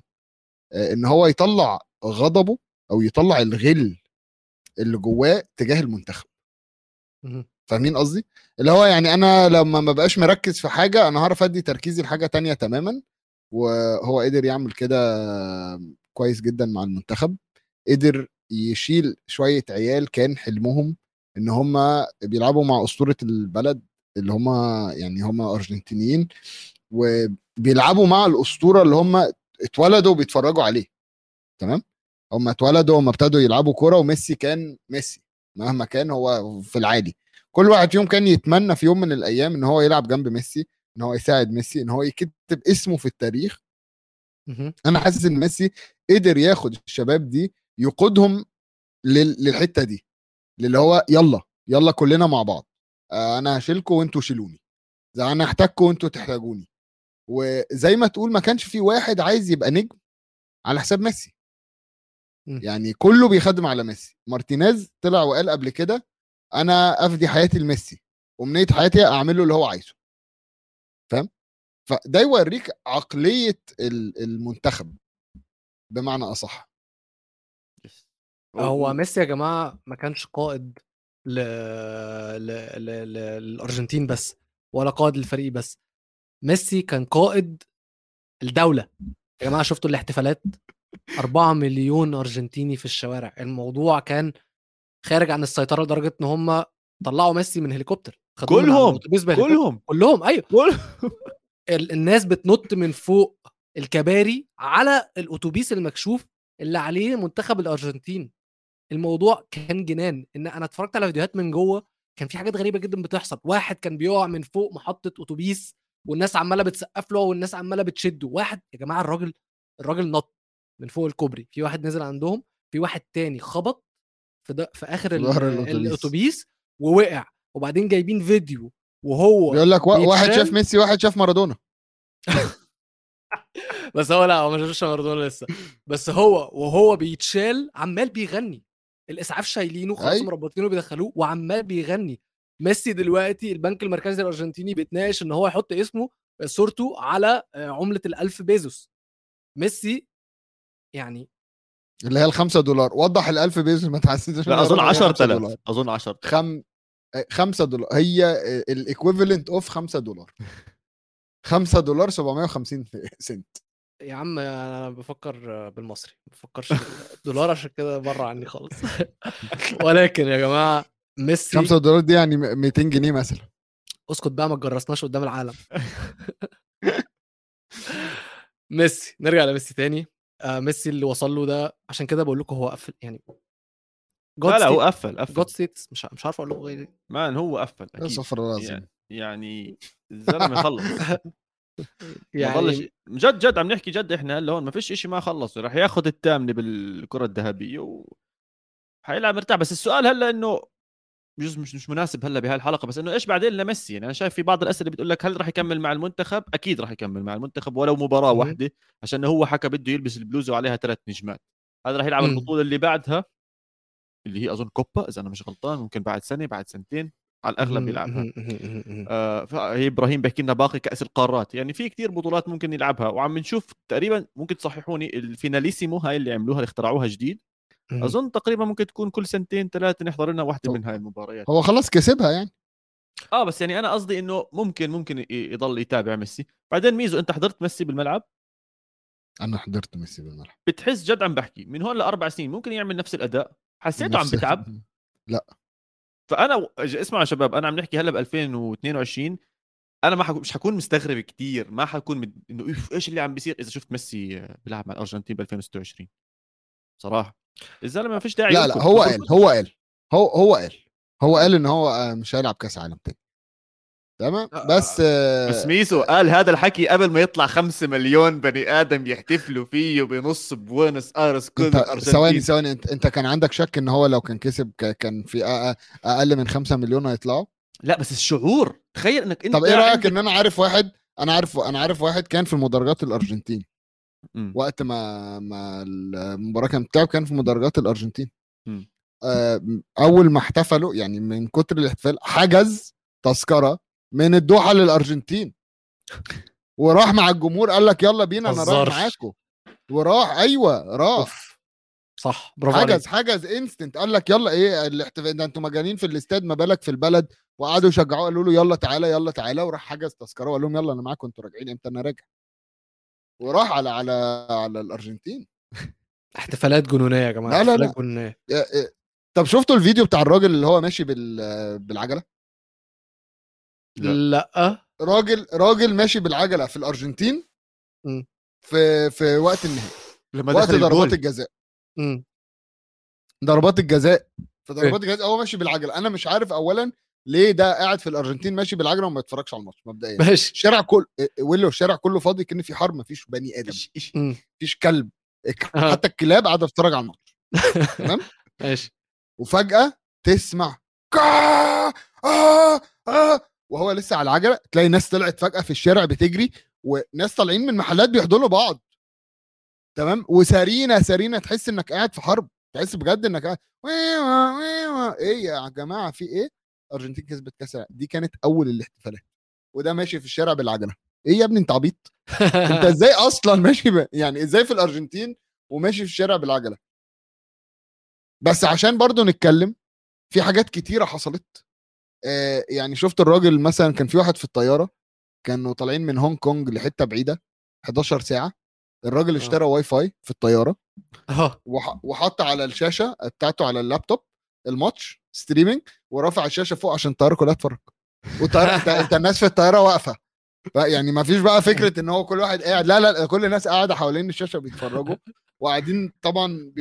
إن هو يطلع غضبه أو يطلع الغل اللي جواه تجاه المنتخب. فاهمين قصدي؟ اللي هو يعني أنا لما ما بقاش مركز في حاجة أنا هعرف أدي تركيزي لحاجة تانية تماما وهو قدر يعمل كده كويس جدا مع المنتخب. قدر يشيل شوية عيال كان حلمهم إن هم بيلعبوا مع أسطورة البلد اللي هم يعني هم أرجنتينيين وبيلعبوا مع الأسطورة اللي هم اتولدوا بيتفرجوا عليه. تمام؟ هم اتولدوا هم ابتدوا يلعبوا كورة وميسي كان ميسي. مهما كان هو في العادي. كل واحد فيهم كان يتمنى في يوم من الأيام إن هو يلعب جنب ميسي إن هو يساعد ميسي إن هو يكتب اسمه في التاريخ. أنا حاسس إن ميسي قدر ياخد الشباب دي يقودهم لل- للحتة دي اللي هو يلا يلا كلنا مع بعض. آه، أنا هشيلكم وإنتوا شيلوني. زي أنا احتاجكم وإنتوا تحتاجوني. وزي ما تقول ما كانش في واحد عايز يبقى نجم على حساب ميسي. يعني كله بيخدم على ميسي. مارتينيز طلع وقال قبل كده أنا أفدي حياتي لميسي ومنية حياتي أعمل له اللي هو عايزه. فاهم؟ فده يوريك عقلية ال- المنتخب. بمعنى أصح. هو ميسي يا جماعة ما كانش قائد ل... ل... ل... ل... للأرجنتين بس ولا قائد للفريق بس. ميسي كان قائد الدولة. يا جماعة شفتوا الاحتفالات؟ 4 مليون أرجنتيني في الشوارع. الموضوع كان خارج عن السيطرة لدرجة إن هم طلعوا ميسي من هليكوبتر كلهم. كلهم. كلهم أيوه. كل ال- الناس بتنط من فوق الكباري على الأتوبيس المكشوف اللي عليه منتخب الأرجنتين. الموضوع كان جنان. إن أنا اتفرجت على فيديوهات من جوه كان في حاجات غريبة جدا بتحصل. واحد كان بيقع من فوق محطة أتوبيس والناس عمالة بتسقف له والناس عمالة بتشده. واحد يا جماعة الراجل الراجل نط من فوق الكوبري. في واحد نزل عندهم في واحد تاني خبط في, ده في آخر. الأتوبيس ووقع وبعدين جايبين فيديو وهو بيقول لك وا- واحد. شاف ميسي واحد شاف مارادونا بس هو لا هو ما شافش مارادونا لسه بس هو وهو بيتشال عمال بيغني الإسعاف شايلينه خلاص. مربطينه بيدخلوه وعمال بيغني ميسي دلوقتي البنك المركزي الأرجنتيني بيتناقش إن هو يحط اسمه صورته على آه، عملة الألف بيزوس ميسي يعني اللي هي الخمسة دولار. وضح الألف بيزوس ما تحسسش لا أظن هي خمسة 10000 دولار. أظن 10000 خم... خمسة دولار. هي ال equivalent of خمسة دولار. خمسة دولار 750 سنت. يا عم أنا بفكر بالمصري ما بفكرش بالدولار عشان كده بره عني خالص. ولكن يا جماعة ميسي 5 دولار دي يعني 200 جنيه مثلا. اسكت بقى ما تجرسناش قدام العالم. ميسي نرجع لميسي تاني. آه ميسي اللي وصل له ده عشان كده بقول لكم هو قفل يعني لا لا هو قفل قفل. good stats مش مش عارف أقول لكم غير إيه. man هو قفل أكيد. صفر العظيم. يعني, يعني الزلمة خلص. يعني يعني جد جد عم نحكي جد إحنا هلأ هون ما فيش شيء ما خلص راح ياخذ الثامنه بالكرة الذهبية و حيلعب مرتاح. بس السؤال هلأ إنه بجوز مش مش مناسب هلا بهاي الحلقة بس إنه إيش بعدين لميسي؟ يعني أنا شايف في بعض الأسئلة بتقول لك هل راح يكمل مع المنتخب؟ أكيد راح يكمل مع المنتخب ولو مباراة. واحدة عشان هو حكى بده يلبس البلوزة وعليها ثلاث نجمات. هذا راح يلعب. البطولة اللي بعدها؟ اللي هي أظن كوبا إذا أنا مش غلطان ممكن بعد سنة بعد سنتين على الأغلب يلعبها. آه فهي إبراهيم بيحكي لنا باقي كأس القارات. يعني في كتير بطولات ممكن يلعبها وعم نشوف تقريبا ممكن تصححوني الفيناليسيمو هاي اللي عملوها اللي اخترعوها جديد أظن تقريبا ممكن تكون كل سنتين ثلاثة نحضر لنا واحدة. من هاي المباريات. هو خلاص كسبها يعني؟ آه بس يعني أنا قصدي إنه ممكن ممكن يضل يتابع ميسي. بعدين ميزو أنت حضرت ميسي بالملعب؟ أنا حضرت ميسي بالملعب. بتحس جد عم بحكي. من هون لأربع سنين ممكن يعمل نفس الأداء. حسيته عم نفس- بتعب. فأنا و- ج- اسمعوا يا شباب أنا عم نحكي هلأ ب 2022 أنا ما مش حكون مستغرب كتير. ما حكون مد... إنه إيش اللي عم بيصير إذا شفت ميسي بيلعب مع الأرجنتين ب 2026 صراحة. الزلمة ما فيش داعي لا. لا هو قال. هو قال هو هو قال هو قال إن هو آه، مش هيلعب كأس عالم تاني. تمام؟ آه، بس آه، بس ميسو قال هذا الحكي قبل ما يطلع خمسة مليون بني آدم يحتفلوا فيه بنص بوينس ايرس كل ثواني ثواني أنت, أنت كان عندك شك إن هو لو كان كسب ك- كان في أقل من 5 مليون هيطلعوا؟ لا بس الشعور تخيل إنك أنت طب إيه رأيك عندك- إن أنا عارف واحد أنا عارف أنا عارف واحد كان في مدرجات الأرجنتين؟ مم. وقت ما ما المباراه كانت بتاعه كان في مدرجات الأرجنتين. آه، أول ما احتفلوا يعني من كتر الاحتفال حجز تذكرة من الدوحة للأرجنتين. وراح مع الجمهور قال لك يلا بينا أنا رايح. معاكم. وراح أيوه راح. أوف. صح برافو عليك. حجز حجز انستنت قال لك يلا إيه الاحتفال ده أنتوا مجانين في الاستاد ما بالك في البلد. وقعدوا يشجعوه قالوا له يلا تعالى يلا تعالى. وراح حجز تذكرة وقال لهم يلا أنا معاكم أنتوا راجعين إمتى؟ أنا راجع. وراح على على على الأرجنتين احتفالات جنونية يا جماعة لا، لا، لا. جنونية إيه إيه. طب شفتوا الفيديو بتاع الراجل اللي هو ماشي بال بالعجلة لا. لا راجل راجل ماشي بالعجلة في الأرجنتين مم. في في وقت النهائي لما وقت ضربات الجزاء مم. ضربات الجزاء في ضربات الجزاء هو ماشي بالعجلة أنا مش عارف اولا ليه ده قاعد في الأرجنتين ماشي بالعجلة وما يتفرجش على الماتش مبدئيا. ماشي. الشارع كله ويلو الشارع كله فاضي كان في حرب مفيش بني آدم. مفيش كلب. آه. حتى الكلاب قاعدة تتفرج على الماتش. تمام؟ ماشي. وفجأة تسمع كا آه آه وهو لسه على العجلة تلاقي ناس طلعت فجأة في الشارع بتجري وناس طالعين من محلات بيحضنوا بعض. تمام؟ وسارينا سارينا تحس إنك قاعد في حرب تحس بجد إنك قاعد. إيه يا جماعة في إيه؟ الأرجنتين كسبت كأس. دي كانت أول الاحتفالات. وده ماشي في الشارع بالعجله إيه يا ابني أنت عبيط؟ أنت إزاي أصلا ماشي ب... يعني إزاي في الأرجنتين وماشي في الشارع بالعجلة؟ بس عشان برضو نتكلم في حاجات كتيرة حصلت. آه يعني شفت الراجل مثلا كان في واحد في الطيارة كانوا طالعين من هونج كونج لحتة بعيدة 11 ساعة. الراجل اشترى واي فاي في الطيارة آه. وح- وحط على الشاشة بتاعته على اللابتوب الماتش. streaming ورافع الشاشة فوق عشان الطيارة كلها تتفرج. والطياره انت, انت الناس في الطيارة واقفة. يعني ما فيش بقى فكرة إن هو كل واحد قاعد. لا لا كل الناس قاعدة حوالين الشاشة بيتفرجوا. وقاعدين طبعا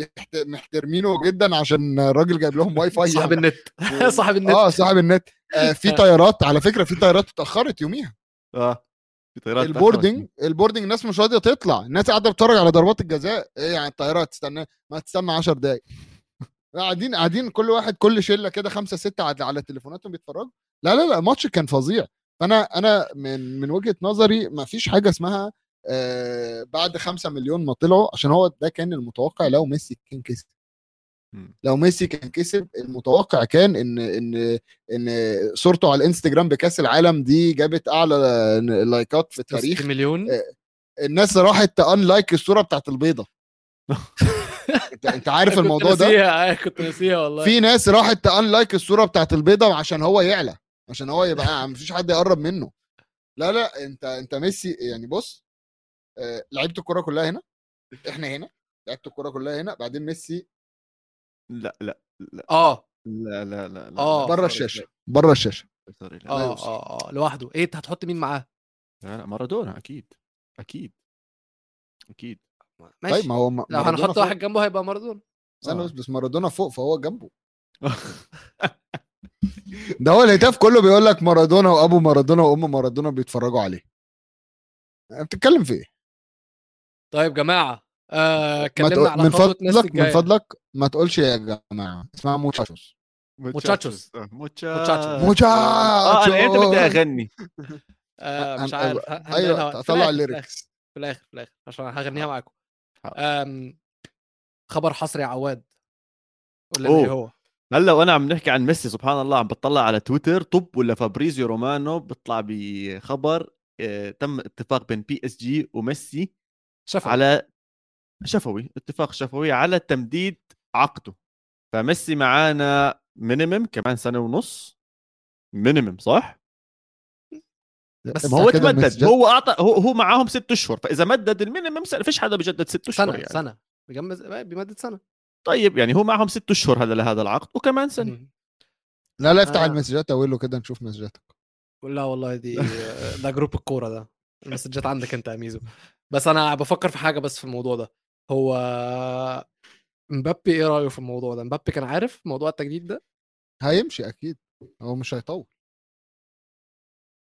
محترمينه جدا عشان الراجل جايب لهم واي فاي صاحب يعني. النت صاحب النت. آه صاحب النت. آه في طيارات على فكرة في طيارات اتأخرت يوميها. آه. في طيارات البوردنج البوردنج الناس مش راضية تطلع. الناس قاعدة بتتفرج على ضربات الجزاء. إيه يعني الطيارات تستنى ما تستنى 10 دقايق. قاعدين قاعدين كل واحد كل شلة كده خمسة ستة على على تليفوناتهم بيتفرجوا. لا لا لا الماتش كان فظيع. فانا أنا من من وجهة نظري ما فيش حاجة اسمها آه بعد خمسة مليون ما طلعوا عشان هو ده كان المتوقع لو ميسي كان كسب. لو ميسي كان كسب المتوقع كان ان ان إن صورته على الإنستجرام بكأس العالم دي جابت أعلى لايكات في التاريخ. 60 مليون؟ آه، الناس راحت تان لايك الصورة بتاعت البيضة. انت انت عارف الموضوع ده؟ ناسيها، كنت ناسيها والله. في ناس راحت تان لايك الصورة بتاعت البيضة عشان هو يعلى عشان هو يبقى مفيش حد يقرب منه. لا لا انت انت ميسي يعني بص آه، لعيبة الكورة كلها هنا إحنا هنا لعيبة الكورة كلها هنا بعدين ميسي لا لا لا آه. لا لا لا, لا آه. بره الشاشة بره الشاشة. آه. آه آه لوحده. إيه أنت هتحط مين معاه؟ لا لا مارادونا أكيد أكيد أكيد. ماشي طيب ما هو م- لو هنحط. واحد جنبه هيبقى مارادونا استنى آه. بس بس مارادونا فوق فهو جنبه ده هو الهتاف كله بيقول لك مارادونا وأبو مارادونا وأم مارادونا بيتفرجوا عليه بتتكلم في إيه؟ طيب جماعة آه تقول- على من فضلك من فضلك ما تقولش يا جماعة اسمها موتشاتشوس. آه، موتشاتشوس. muchachos آه أنا إمتى بدي muchachos اغني آه مش عارف أيوه في طلع ال lyrics في الآخر في الآخر عشان هغنيها معاكم خبر حصري عواد. إيه هو هلأ وأنا عم نحكي عن ميسي سبحان الله عم بطلع على تويتر طب ولا فابريزيو رومانو بيطلع بخبر آه، تم اتفاق بين بي إس جي وميسي شفا على شفوي اتفاق شفوي على تمديد عقده فميسي معانا minimum كمان سنة ونص minimum صح؟ بس ما هو تمدد. هو اعطى هو هو معاهم ست أشهر. فإذا مدد ال minimum سنه فيش حدا بجدد ست أشهر سنة يعني. سنة. بجمز بيمدد سنة. طيب يعني هو معهم ست أشهر هذا لهذا العقد وكمان سنة. لا لا افتح آه. ال messages أقول له كده نشوف messages ك لا والله دي ده جروب الكورة ده. ال messages عندك أنت يا ميزو. بس أنا بفكر في حاجة بس في الموضوع ده. هو مبابي إيه رأيه في الموضوع ده؟ مبابي كان عارف موضوع التجديد ده؟ هيمشي أكيد. هو مش هيطول.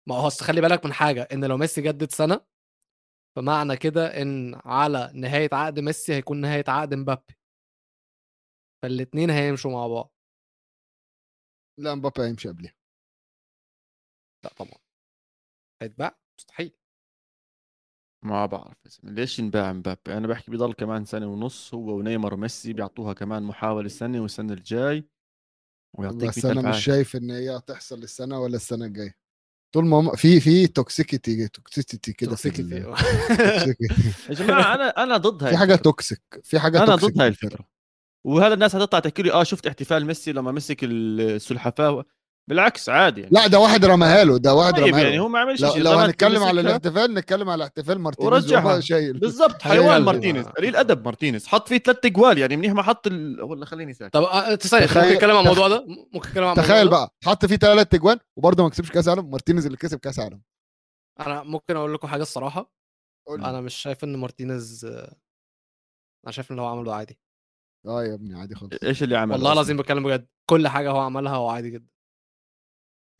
ما هو خلي بالك من حاجة إن لو ميسي جدد سنة فمعنى كده إن على نهاية عقد ميسي هيكون نهاية عقد مبابي. فالاثنين هيمشوا مع بعض. لا مبابي هيمشي قبلها لا طبعا. هيتباع؟ مستحيل. ما بعرف. ليش ينباع مبابي؟ أنا بحكي بيضل كمان سنة ونص هو ونيمار وميسي بيعطوها كمان محاولة سنة والسنة الجاي ويعطيك بس 100 أنا مش. شايف إن هي هتحصل السنة ولا السنة الجاية. طول ما هم في في toxicity toxicity كده في toxici- ال- في- toxicity. يا جماعة أنا أنا ضد هاي في حاجة. toxic في حاجة أنا ضد هاي. الفكرة وهذا الناس هتطلع تحكي لي آه شفت احتفال ميسي لما مسك السلحفاة بالعكس عادي يعني. لا ده واحد رماها له ده واحد طيب رماها يعني هو ما عملش لو, شيء. لو هنتكلم على الاحتفال نتكلم على احتفال مارتينيز ورجعها. شايل. بالضبط حيوان قلبي. مارتينيز قليل ادب مارتينيز. حط فيه ثلاث اجوان يعني منيح ما حط ال... ولا خليني ساكت. طب آه، تخيل- ممكن نتكلم عن الموضوع ده؟ ممكن نتكلم عن الموضوع تخيل؟ بقى حط فيه ثلاث اجوان وبرضه ما كسبش كأس عالم مارتينيز اللي كسب كأس عالم. أنا ممكن أقول لكم حاجة الصراحة. قول لي. أنا مش شايف إن مارتينيز أنا شايف إن اللي هو عمله عادي. آه يا ابني عادي خالص. إيش اللي عمل والله العظيم بتكلم بجد كل حاجة هو عملها هو عادي جدا.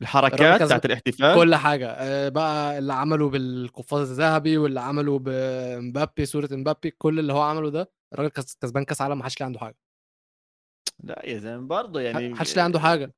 الحركات بتاعت الاحتفال. كل حاجة. آه، بقى اللي عمله بالقفاز الذهبي واللي عمله بمبابي صورة مبابي كل اللي هو عمله ده الراجل كس- كسبان كأس عالم ما حدش ليه عنده حاجة. لا يا زلمة برضه يعني ما حدش ليه عنده حاجة.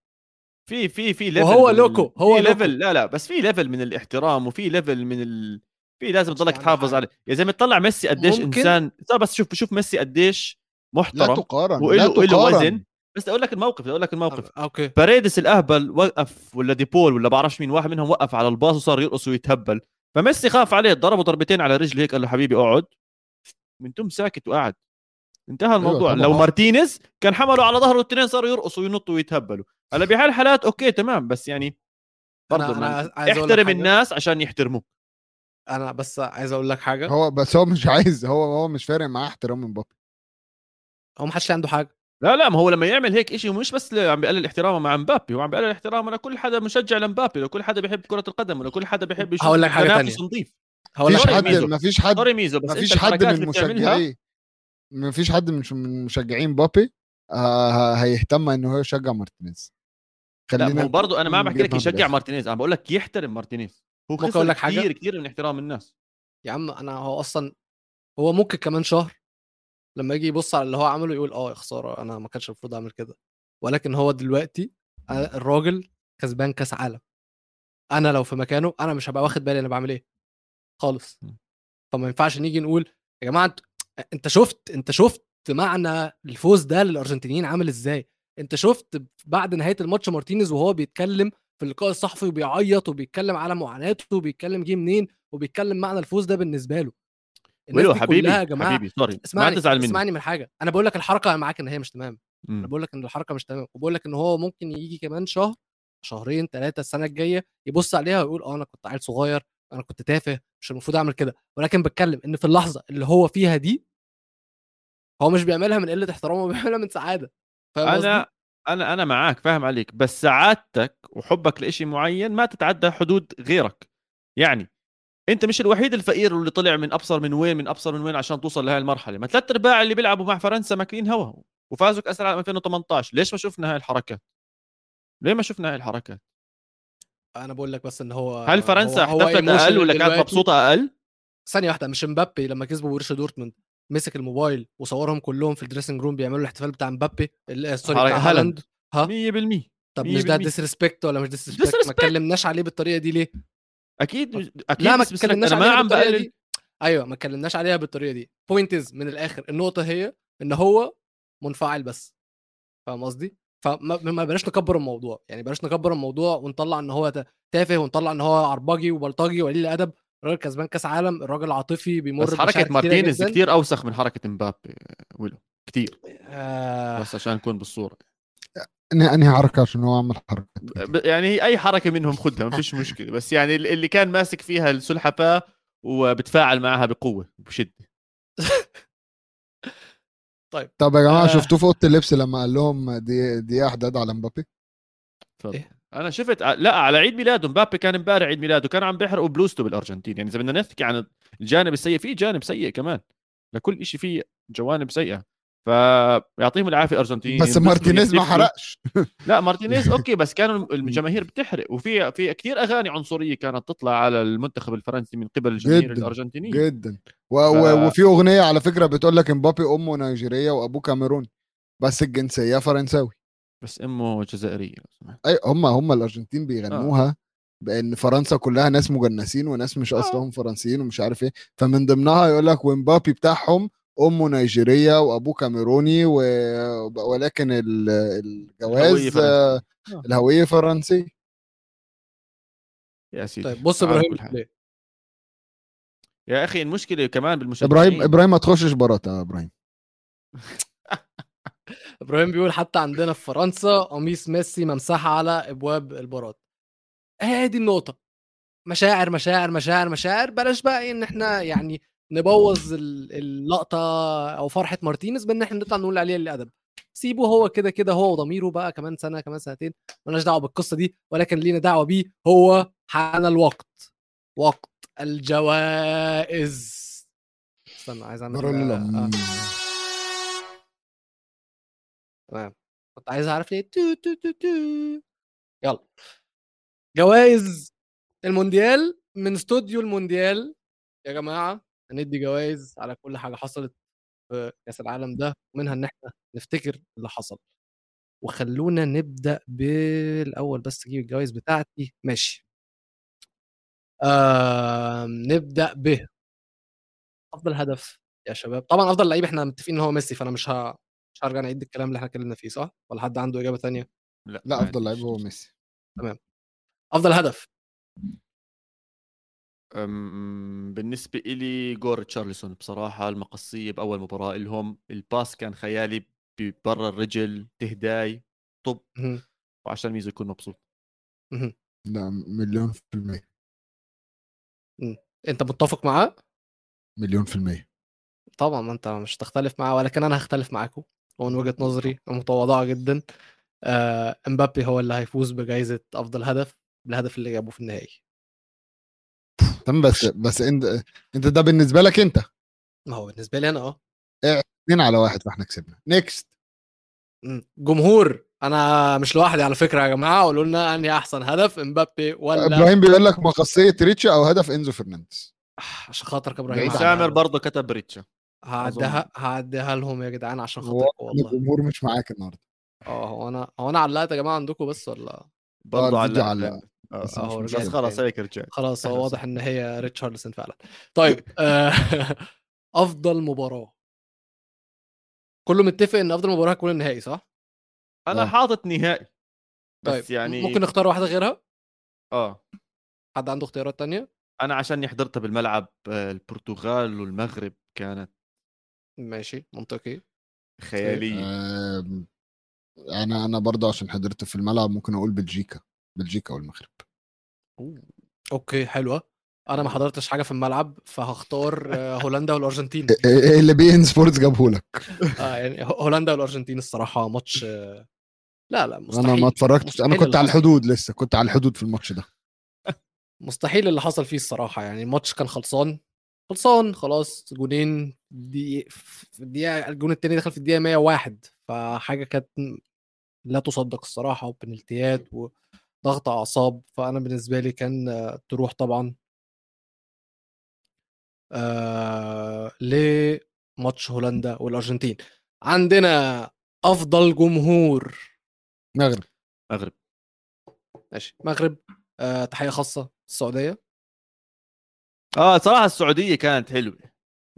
في في في level وهو loco، هو. level لا لا بس في level من الاحترام وفي level من ال... في لازم تضلك تحافظ. عليه. يا زلمة تطلع ميسي قديش ممكن. إنسان. بس شوف شوف ميسي قديش لا محترم تقارن وإله لا تقارن. وزن. بس أقول لك الموقف أقول لك الموقف. okay. باريدس الأهبل وقف ولا ديبول ولا بعرفش مين واحد منهم وقف على الباص وصار يرقص ويتهبل. فميسي خاف عليه ضربه ضربتين على رجله هيك قال له حبيبي أقعد. من ثم ساكت وقعد. انتهى الموضوع. طبعاً. لو مارتينيز كان حمله على ظهره الاثنين صاروا يرقصوا وينطوا ويتهبلوا. هلا بهالحالات okay تمام. بس يعني برضه من- أقول لك احترم. الناس عشان يحترموك. أنا بس عايز أقول لك حاجة. هو بس هو مش عايز هو هو مش فارق معاه احترام مبابي. هو ما حدش عنده حاجة. لا لا ما هو لما يعمل هيك شيء مش بس عم بيقلل احترامه مع مبابي هو عم بيقلل احترامه لكل حدا مشجع لمبابي لكل حدا بيحب كرة القدم ولكل حدا بيحب يشوف هقول لك حاجة تنافس تانية. نظيف هقول لك حد ميزو. مفيش حد sorry ميزو بس مفيش أنت حد من مشجعي مفيش حد من مشجعين مبابي آه هيهتم إنه هو يشجع مارتينيز لا ما هو برضه أنا ما عم بحكي لك يشجع. مارتينيز أنا بقول لك يحترم مارتينيز هو خسر حاجة؟ كثير كثير من احترام الناس يا عم أنا هو أصلا هو ممكن كمان شهر لما يجي يبص على اللي هو عمله يقول آه يا خسارة أنا ما كانش المفروض أعمل كده. ولكن هو دلوقتي أنا- الراجل كسبان كأس عالم. أنا لو في مكانه أنا مش هبقى واخد بالي أنا بعمل إيه. خالص. م. فما ينفعش نيجي نقول يا جماعة انت- شفت أنت شفت معنى الفوز ده للأرجنتينيين عامل إزاي؟ أنت شفت بعد نهاية الماتش مارتينيز وهو بيتكلم في اللقاء الصحفي وبيعيط وبيتكلم على معاناته وبيتكلم جه منين وبيتكلم معنى الفوز ده بالنسبة له. ولو حبيبي يا جماعة حبيبي sorry ما اسمعني تزعل مني. اسمعني من حاجة. أنا بقول لك الحركة أنا معاك إن هي مش تمام. مم. أنا بقول لك إن الحركة مش تمام. وبقول لك إن هو ممكن يجي كمان شهر شهرين ثلاثة السنة الجاية يبص عليها ويقول آه أنا كنت عيل صغير أنا كنت تافه مش المفروض أعمل كده. ولكن بتكلم إن في اللحظة اللي هو فيها دي هو مش بيعملها من قلة احترام هو بيعملها من سعادة؟ أنا أنا أنا معاك فاهم عليك. بس سعادتك وحبك لإشي معين ما تتعدى حدود غيرك. يعني انت مش الوحيد الفقير اللي طلع من أبصر من وين من أبصر من وين عشان توصل لهي المرحلة ما ثلاث أرباع اللي بيلعبوا مع فرنسا ماكلين هوا وفازوا كأس العالم 2018 ليش ما شفنا هاي الحركات ليه ما شفنا هاي الحركات أنا بقول لك بس إن هو هل فرنسا احتفلت أقل ولا كانت. مبسوطة أقل ثانية واحدة مش مبابي لما كسبوا بوروسيا دورتموند مسك الموبايل وصورهم كلهم في ال dressing room بيعملوا الاحتفال بتاع مبابي ال- sorry بتاع هالاند. ها 100% طب مش ده 100%. ديسريسبكت ولا مش disrespect ما. اتكلمناش عليه بالطريقة دي ليه؟ أكيد أكيد لا ما. اتكلمناش أنا ما عم بقلل أيوه ما اتكلمناش عليها بالطريقة دي. point is من الآخر النقطة هي إن هو منفعل بس. فاهم قصدي؟ فما ما بلاش نكبر الموضوع. يعني بلاش نكبر الموضوع ونطلع إن هو تافه ونطلع إن هو عربجي وبلطجي وقليل الأدب. الراجل كسبان كأس عالم الراجل عاطفي بيمر بس حركة مارتينيز. كثير أوسخ من حركة مبابي ولو كثير آه. بس عشان نكون بالصورة. انهي انهي حركة عشان هو عمل حركه يعني أي حركة منهم خدها ما فيش مشكلة. بس يعني ال- اللي كان ماسك فيها السلحفاة وبتفاعل معها بقوة بشدة. طب يا جماعة آه. شفتوه في أوضة اللبس لما قال لهم دي دي احداد على مبابي؟ إيه؟ أنا شفت ع- لا على عيد ميلاده. مبابي كان امبارح عيد ميلاده كان عم بيحرقوا بلوزته بالارجنتين يعني إذا بدنا نحكي عن الجانب السيء في جانب سيء كمان. لكل شيء في جوانب سيئة. فيعطيهم العافية الارجنتين بس مارتينيز ما. حرقش لا مارتينيز okay بس كانوا الجماهير بتحرق وفي في كثير أغاني عنصرية كانت تطلع على المنتخب الفرنسي من قبل الجماهير الأرجنتينية جدا و... ف- وفي أغنية على فكرة بتقول لك امبابي أمه نيجيرية وأبوه كاميروني بس الجنسية فرنساوي بس أمه جزائرية. أي هم هم الأرجنتين بيغنوها بأن فرنسا كلها ناس مجنسين وناس مش آه. أصلهم فرنسيين ومش عارف إيه فمن ضمنها يقول لك ومبابي بتاعهم أمه نيجيرية وأبوه كاميروني و... ولكن الجواز فرنسية. آه، آه. الهوية فرنسية يا سيدي طيب بص إبراهيم؟ يا أخي المشكلة كمان بالمشجعين إبراهيم إبراهيم ما تخشش برات يا إبراهيم إبراهيم بيقول حتى عندنا في فرنسا قميص ميسي ممسحه على أبواب البارات هي دي النقطة مشاعر مشاعر مشاعر مشاعر بلاش بقى إيه إن إحنا يعني نبوظ ال- اللقطة أو فرحة مارتينيز بإن إحنا نطلع نقول عليه اللي ادب سيبه هو كده كده هو وضميره بقى كمان سنة كمان سنتين مالناش دعوة بالقصة دي ولكن لينا دعوة بيه هو حان الوقت وقت الجوائز. استنى عايز أعمل آه. تمام. كنت عايز أعرف ليه تو تو تو تو. يلا. جوائز المونديال من استوديو المونديال. يا جماعة. هندي جوائز على كل حاجة حصلت في كأس العالم ده ومنها إن إحنا نفتكر اللي حصل. وخلونا نبدأ بالأول بس أجيب الجوائز بتاعتي. ماشي. آم نبدأ ب أفضل هدف يا شباب. طبعا أفضل لعيب إحنا متفقين إن هو ميسي فأنا مش ه... مش هرجع نعيد الكلام اللي إحنا اتكلمنا فيه صح؟ ولا حد عنده إجابة تانية؟ لا, لا أفضل لعيب. هو ميسي. أفضل هدف. أم، بالنسبة إلي جول تشارلسون بصراحة المقصية بأول مباراة لهم الباس كان خيالي برا الرجل تهداي طب. وعشان ميزو يكون مبسوط. لا مليون في المية. أنت متفق معاه؟ مليون في المية. طبعا ما أنت مش تختلف معاه ولكن أنا هختلف معاكم. ومن وجهة نظري المتواضعه جدا. آه، إمبابي هو اللي هيفوز بجائزه أفضل هدف بالهدف اللي جابه في النهائي. تمام بس بس انت انت ده بالنسبة لك انت. ما هو بالنسبة لي أنا آه. اتنين على واحد فاحنا كسبنا. next. جمهور. أنا مش لوحدي على فكرة يا جماعة قولوا لنا أنهي أحسن هدف إمبابي ولا إبراهيم بيقول لك مقصيه ريتشا أو هدف إنزو فرنانديز. عشان خاطرك يا إبراهيم. سامر. برضه كتب ريتشا. هعديها هعديها لهم يا جدعان عشان خاطرك والله. الجمهور مش معاك النهارده. آه هو أنا هو أنا علقت يا جماعة عندكم بس ولا؟ برضه الفيديو آه، بس آه، خلاص. هيك رجعت خلاص هو واضح. إن هي ريتشارلسون فعلا. طيب آه، أفضل مباراة. كله متفق إن أفضل مباراة هتكون النهائي صح؟ أنا آه. حاطط نهائي بس طيب يعني ممكن نختار واحدة غيرها؟ آه. حد عنده اختيارات تانية؟ أنا عشان حضرتها بالملعب آه، البرتغال والمغرب كانت ماشي منطقي. خيالية. آم، أنا أنا برضه عشان حضرت في الملعب ممكن أقول بلجيكا. بلجيكا والمغرب. okay حلوة. أنا ما حضرتش حاجة في الملعب فهختار آه، هولندا والأرجنتين. إيه اللي بي إن سبورتس جابه لك آه يعني هو- هولندا والأرجنتين الصراحة ماتش آه، لا لا مستحيل أنا ما اتفرجتش أنا كنت على. الحدود لسه كنت على الحدود في الماتش ده. مستحيل اللي حصل فيه الصراحة يعني الماتش كان خلصان. خلصان خلاص جونين دي في الدقيقة الجون التاني دخل في الدقيقة 101 فحاجة كانت لا تصدق الصراحة وpenaltyات وضغط أعصاب فأنا بالنسبة لي كان تروح طبعا. آه لماتش هولندا والأرجنتين. عندنا أفضل جمهور. مغرب. مغرب. ماشي. مغرب آه تحية خاصة السعودية. آه صراحة السعودية كانت حلوة.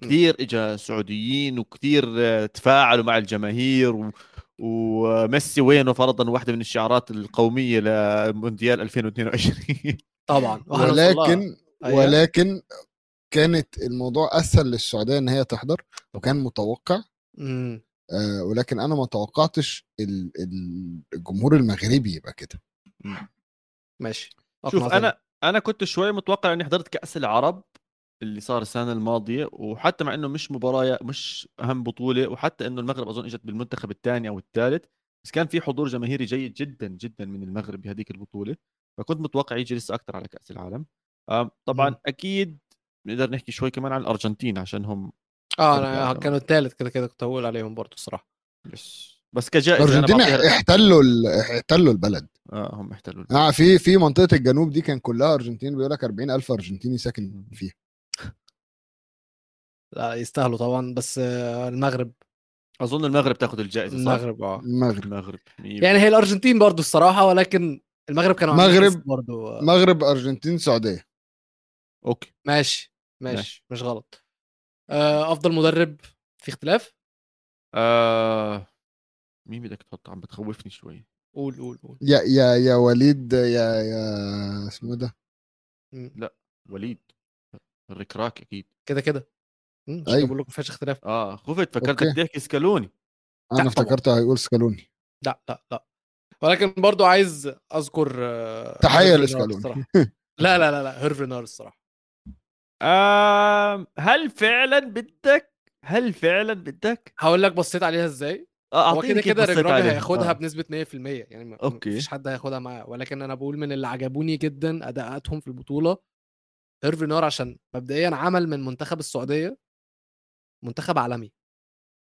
كثير اجى سعوديين وكثير آه، تفاعلوا مع الجماهير و... وميسي وينه فرضا واحدة من الشعارات القومية لمونديال 2022 طبعا. ولكن. ولكن كانت الموضوع أسهل للسعودية إن هي تحضر وكان متوقع. مم. آه ولكن أنا ما توقعتش ال- ال- الجمهور المغربي يبقى كده. ماشي. شوف أنا أنا كنت شوي متوقع إني حضرت كأس العرب اللي صار السنة الماضية وحتى مع إنه مش مباراه مش أهم بطولة وحتى إنه المغرب أظن إجت بالمنتخب الثاني أو الثالث بس كان في حضور جماهيري جيد جدا جدا من المغرب بهذيك البطولة. فكنت متوقع يجي لسه أكثر على كأس العالم. طبعا مم. أكيد نقدر نحكي شوي كمان عن الأرجنتين عشان هم آه. أنا كانوا الثالث كده كده كنت هقول عليهم برضو الصراحة. بس بس كجائزة الأرجنتين احتلوا ال- احتلوا البلد. آه هم احتلوا آه في في منطقة الجنوب دي كان كلها أرجنتين بيقول لك 40000 أرجنتيني ساكن فيها. لا يستاهلوا طبعا بس المغرب. أظن المغرب تاخذ الجائزة صح؟ المغرب آه. المغرب. المغرب يعني هي الأرجنتين برضو الصراحة ولكن المغرب كانوا مغرب- برضو. مغرب أرجنتين سعودية. أوكي. ماشي ماشي ماشي. مش غلط. آه، أفضل مدرب في اختلاف؟ آه... مين بدك تحط؟ عم بتخوفني شوي قول قول قول. يا يا يا وليد يا يا اسمه ده؟ مم. وليد. الركراك أكيد. كده كده. أيوة. بقول لك ما فيهاش اختلاف آه خفت فكرتك okay. تحكي سكالوني أنا. افتكرته هيقول سكالوني لا لا لا ولكن برضو عايز أذكر آه، نار لسكالوني. لا لا لا لا هيرفي نار الصراحة آه... هل فعلا بدك هل فعلا بدك هقول لك بصيت عليها إزاي آه هو كده كده عليه. هياخدها آه. بنسبة 100% يعني ما okay. مفيش حد هياخدها معاه ولكن أنا بقول من اللي عجبوني جدا أداءاتهم في البطولة هيرفي نار عشان مبدئيا عمل من منتخب السعودية منتخب عالمي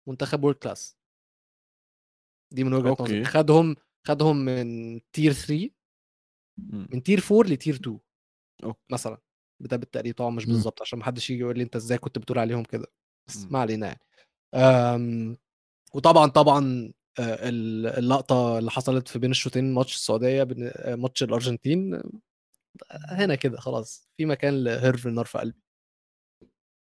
منتخب world class دي من وجهة. نظري خدهم خدهم من tier 3 مم. من tier 4 ل tier 2 okay. مثلا ده بالتقريب طبعا مش مم. بالظبط عشان ما حدش يجي يقول لي أنت إزاي كنت بتقول عليهم كده بس مم. ما علينا يعني أم، وطبعا طبعا آه، ال- اللقطة اللي حصلت في بين الشوطين ماتش السعودية آه، ماتش الأرجنتين آه، هنا كده خلاص في مكان لهيرفي نار في قلبي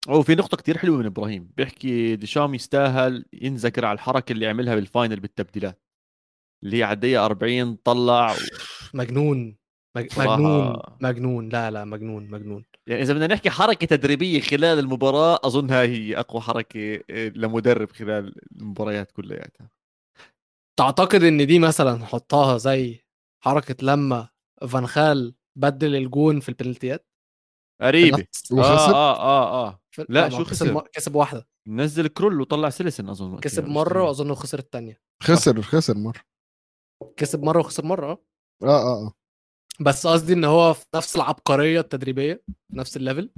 هو في نقطة كتير حلوة من إبراهيم بيحكي ديشام يستاهل ينذكر على الحركة اللي عملها بال final بالتبديلات. اللي هي على الدقيقة 40 طلع و... مجنون. مجنون مجنون. لا لا مجنون مجنون. يعني إذا بدنا نحكي حركة تدريبية خلال المباراة أظن هاي هي أقوى حركة آه، لمدرب خلال المباريات كلياتها. تعتقد إن دي مثلا نحطها زي حركة لما فان خال بدل الجون في الpenaltyات؟ آه وخسر؟ آه آه آه في- لا، شو خسر؟ كسب واحدة. نزل كرول وطلع سيلسن أظن وقتها، كسب مرة. وأظن خسر الثانية خسر خسر مرة. كسب مرة وخسر مرة آه. آه آه آه. بس قصدي إن هو في نفس العبقرية التدريبية نفس ال level.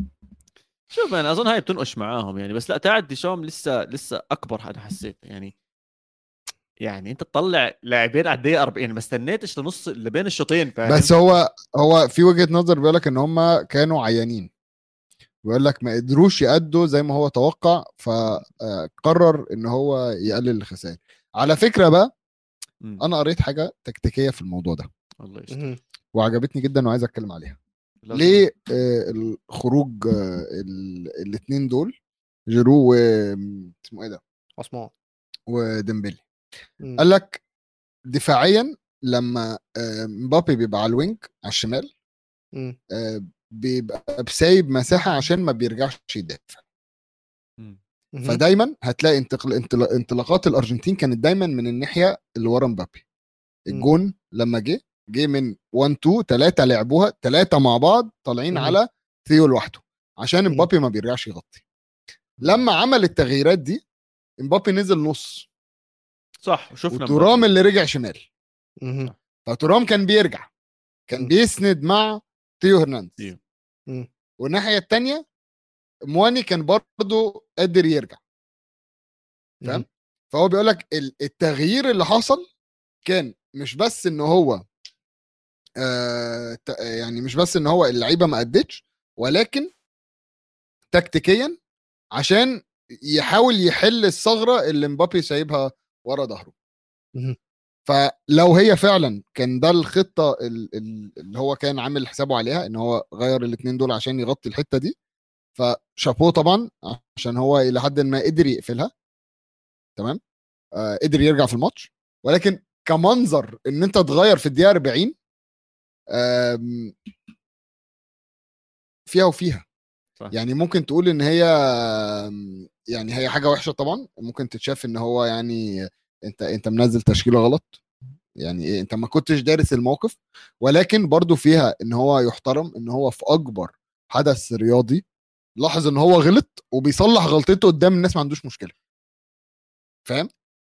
شوف أنا أظن هاي بتنقش معاهم يعني بس لا تاعت ديشام لسه لسه أكبر أنا حسيت يعني. يعني انت تطلع لاعبين على الدقيقه 40 يعني ما استنيتش لنص لبين الشوطين فاهم؟ بس هو هو في وجهة نظر بيقول لك إن هم كانوا عيانين. بيقول لك ما قدروش يأدوا زي ما هو توقع فقرر إن هو يقلل الخسائر. على فكرة بقى مم. أنا قريت حاجة تكتيكية في الموضوع ده. الله يستر. وعجبتني جدا وعايز أتكلم عليها. لا ليه آه، الخروج الاثنين دول جيرو و اسمه إيه ده؟ عثمان. وديمبلي. قال لك دفاعيا لما آه، مبابي بيبقى على ال wing على الشمال. آه، بيبقى بسايب مساحة عشان ما بيرجعش يدافع. فدايما هتلاقي انتقل انطلا- انطلاقات الأرجنتين كانت دايما من الناحية اللي ورا مبابي الجون لما جه جه من 1 2 ثلاثة لعبوها ثلاثة مع بعض طالعين. على ثيو لوحده عشان مم. امبابي ما بيرجعش يغطي لما عمل التغييرات دي امبابي نزل نص صح شفنا وترام اللي رجع شمال. فترام كان بيرجع كان. بيسند مع تيو هرنانديز. والناحية الثانية وناحي كان برضه قادر يرجع مم. فهو بيقول لك التغيير اللي حصل كان مش بس إن هو آه يعني مش بس إن هو اللعيبة ما ادتش ولكن تكتيكيا عشان يحاول يحل الثغرة اللي مبابي سايبها ورا ظهره. فلو هي فعلا كان ده الخطة ال- ال- اللي هو كان عامل حسابه عليها إن هو غير الاثنين دول عشان يغطي الحتة دي. فشابوه طبعا عشان هو إلى حد ما قدر يقفلها. تمام؟ آه قدر يرجع في الماتش. ولكن كمنظر إن أنت تغير في الدقيقة 40 آم، فيها وفيها. يعني ممكن تقول إن هي يعني هي حاجة وحشة طبعا ممكن تتشاف إن هو يعني أنت أنت منزل تشكيلة غلط. يعني إيه أنت ما كنتش دارس الموقف ولكن برضو فيها إن هو يحترم إن هو في أكبر حدث رياضي لاحظ إن هو غلط وبيصلح غلطته قدام الناس ما عندوش مشكلة. فاهم؟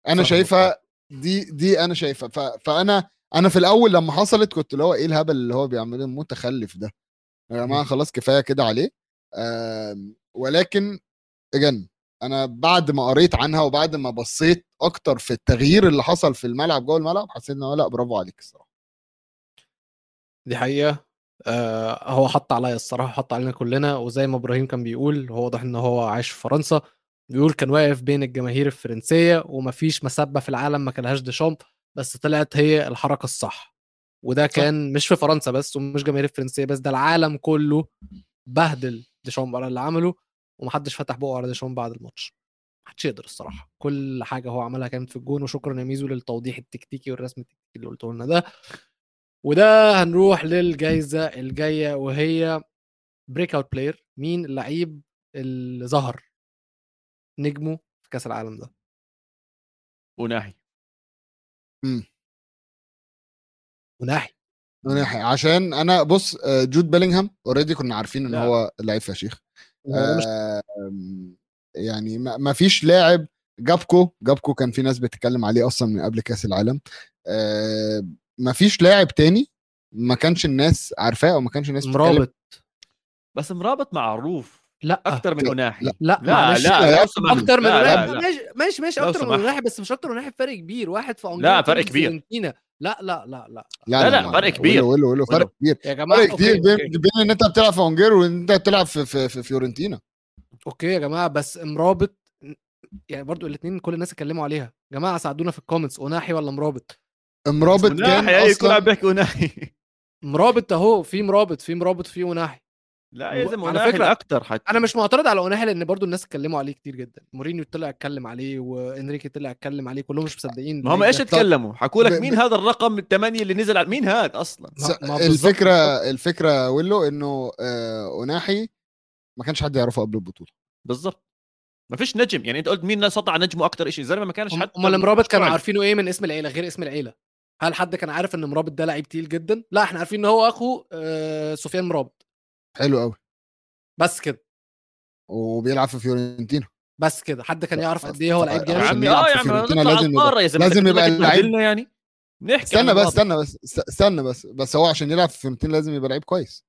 أنا. شايفها دي دي أنا شايفها. فأنا أنا في الأول لما حصلت كنت اللي هو إيه الهبل اللي هو بيعمله المتخلف ده؟ يا جماعة خلاص كفاية كده عليه. ولكن اجن أنا بعد ما قريت عنها وبعد ما بصيت أكتر في التغيير اللي حصل في الملعب جوه الملعب حسيت إن هو لأ برافو عليك الصراحة. دي حقيقة. آه هو حط عليا الصراحة حط علينا كلنا وزي ما إبراهيم كان بيقول هو واضح إن هو عايش في فرنسا بيقول كان واقف بين الجماهير الفرنسية ومفيش مسبة في العالم ما كلهاش ديشامب بس طلعت هي الحركة الصح. وده كان مش في فرنسا بس ومش جماهير الفرنسية بس ده العالم كله بهدل ديشامب على اللي عمله ومحدش فتح بقه على ديشامب بعد الماتش. محدش يقدر الصراحة. كل حاجة هو عملها كانت في الجون وشكرا يا ميزو للتوضيح التكتيكي والرسم التكتيكي اللي قلته لنا ده. وده هنروح للجائزه الجاية وهي breakout player مين اللعيب اللي ظهر نجمه في كأس العالم ده؟ وناحي وناحي من ناحية عشان أنا بص آه، جود بيلينغهام already كنا عارفين إن لا. هو لعيب فشيخ. آم، يعني ما ما فيش لاعب جاكبو جاكبو كان في ناس بتتكلم عليه أصلا من قبل كأس العالم. آه، ما فيش لاعب تاني ما كانش الناس عارفاه أو ما كانش الناس بتتكلم. مرابط. بس مرابط معروف. لا. أكثر من لا، وناحي لا. لا لا لا أكتر سمحت. أكتر من لا لا لا. ماشي ماشي أكتر من. وناحي بس مش أكتر من وناحي فرق كبير. واحد في لا، أنجلترا فرق كبير. فيورنتينا. لا لا لا. لا لا، لا، فرق كبير. ولو ولو فرق ولو. كبير. يا جماعة فرق okay، بين إن أنت بتلعب في أونجيه وإن أنت بتلعب في في, في فيورنتينا. okay يا جماعة بس مرابط يعني برضو الاثنين كل الناس اتكلموا عليها. يا جماعة ساعدونا في ال comments وناحي ولا مرابط مرابط كان أصلا بيحكي وناحي مرابط أهو في مرابط في مرابط في وناحي لا يا زلمه على فكرة، أكثر حتى. أنا مش معترض على اوناحي لأن برضو الناس اتكلموا عليه كتير جدا. مورينيو طلع اتكلم عليه وإنريكي طلع اتكلم عليه كلهم مش مصدقين ما هم إيش ده. تكلموا حكوا لك ب- مين ب- هذا الرقم الثمانية اللي نزل على مين هذا أصلا؟ ما- بالظبط، الفكرة بالظبط. الفكرة ويلو إنه آه، اوناحي ما كانش حد يعرفه قبل البطولة. بالضبط ما فيش نجم يعني أنت قلت مين سطع نجمه أكثر شيء زلمة ما كانش هم- حتى امال مرابط كانوا. عارفينه إيه من اسم العيلة غير اسم العيلة. هل حد كان عارف ان مرابط ده لعيب تقيل جدا؟ لا إحنا عارفين إن هو أخو آه، سفيان مرابط. حلو قوي بس كده. وبيلعب في فيورنتينا. بس كده. حد كان يعرف قد إيه هو لعيب عشان جامد؟ عمي يلعب آه في يا عمي فيورنتينا نطلع لازم على يبقى- القاره يا زلمه لازم يبقى اللعيب- تبهدلنا يعني. نحكي استنى بس. استنى بس است- استنى بس بس هو عشان يلعب في فيورنتينا لازم يبقى لعيب كويس.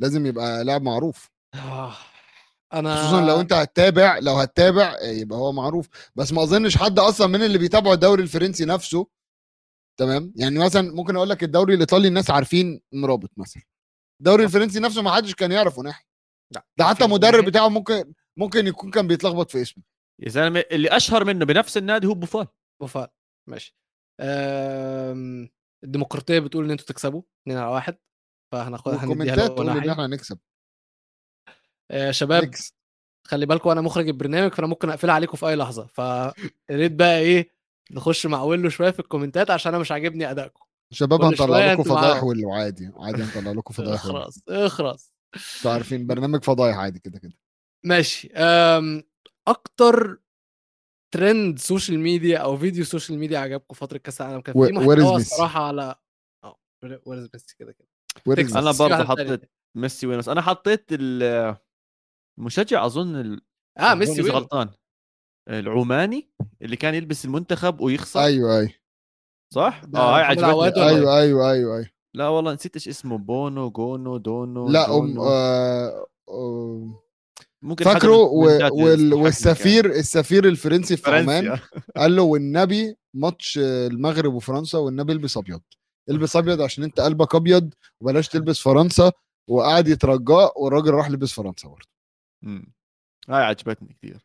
لازم يبقى لاعب معروف. آه، أنا خصوصا لو أنت هتتابع لو هتتابع آه، يبقى هو معروف. بس ما أظنش حد أصلا من اللي بيتابعوا الدوري الفرنسي نفسه تمام؟ يعني مثلا ممكن أقول لك الدوري الإيطالي الناس عارفين مرابط مثلا. الدوري الفرنسي نفسه ما حدش كان يعرف وناحي لا ده حتى المدرب. بتاعه ممكن ممكن يكون كان بيتلخبط في اسمه. يا زلمة اللي أشهر منه بنفس النادي هو بوفال. وفاء ماشي. أم... الديمقراطية بتقول إن أنتوا تكسبوا 2 على 1 فهناخد هنديها تقول إن إحنا هنكسب. آه شباب نكس. خلي بالكم أنا مخرج البرنامج فأنا ممكن أقفلها عليكم في أي لحظة. فيا ريت بقى إيه نخش مع ويلو شوية في ال comment ات عشان أنا مش عاجبني أدائكم. شباب هنطلع لكم فضايح. واللي عادي عادي هنطلع لكم فضايح. اخرس اخرس أنتوا عارفين برنامج فضايح عادي كده كده ماشي. أكتر trend social media أو فيديو social media عجبكم فترة كأس العالم كان في where is Messi؟ الصراحة على آه where's Messi كده كده Where is تكساس. أنا برضه حطيت. ميسي وين بس أنا حطيت ال- المشجع أظن ال- آه ميسي غلطان العماني اللي كان يلبس المنتخب ويخسر أيوه أيوه صح؟ ده آه هاي عجبتني. أيوه أيوه أيوه أيوه لا والله نسيت إيش اسمه بونو جونو دونو لا أم جونو. آه آه ممكن فاكره و- وال- والسفير السفير الفرنسي في. عمان. قال له والنبي ماتش المغرب وفرنسا والنبي البس أبيض البس أبيض عشان أنت قلبك أبيض وبلاش تلبس فرنسا وقعد يترجاه والراجل راح لبس فرنسا برضه. هاي عجبتني كثير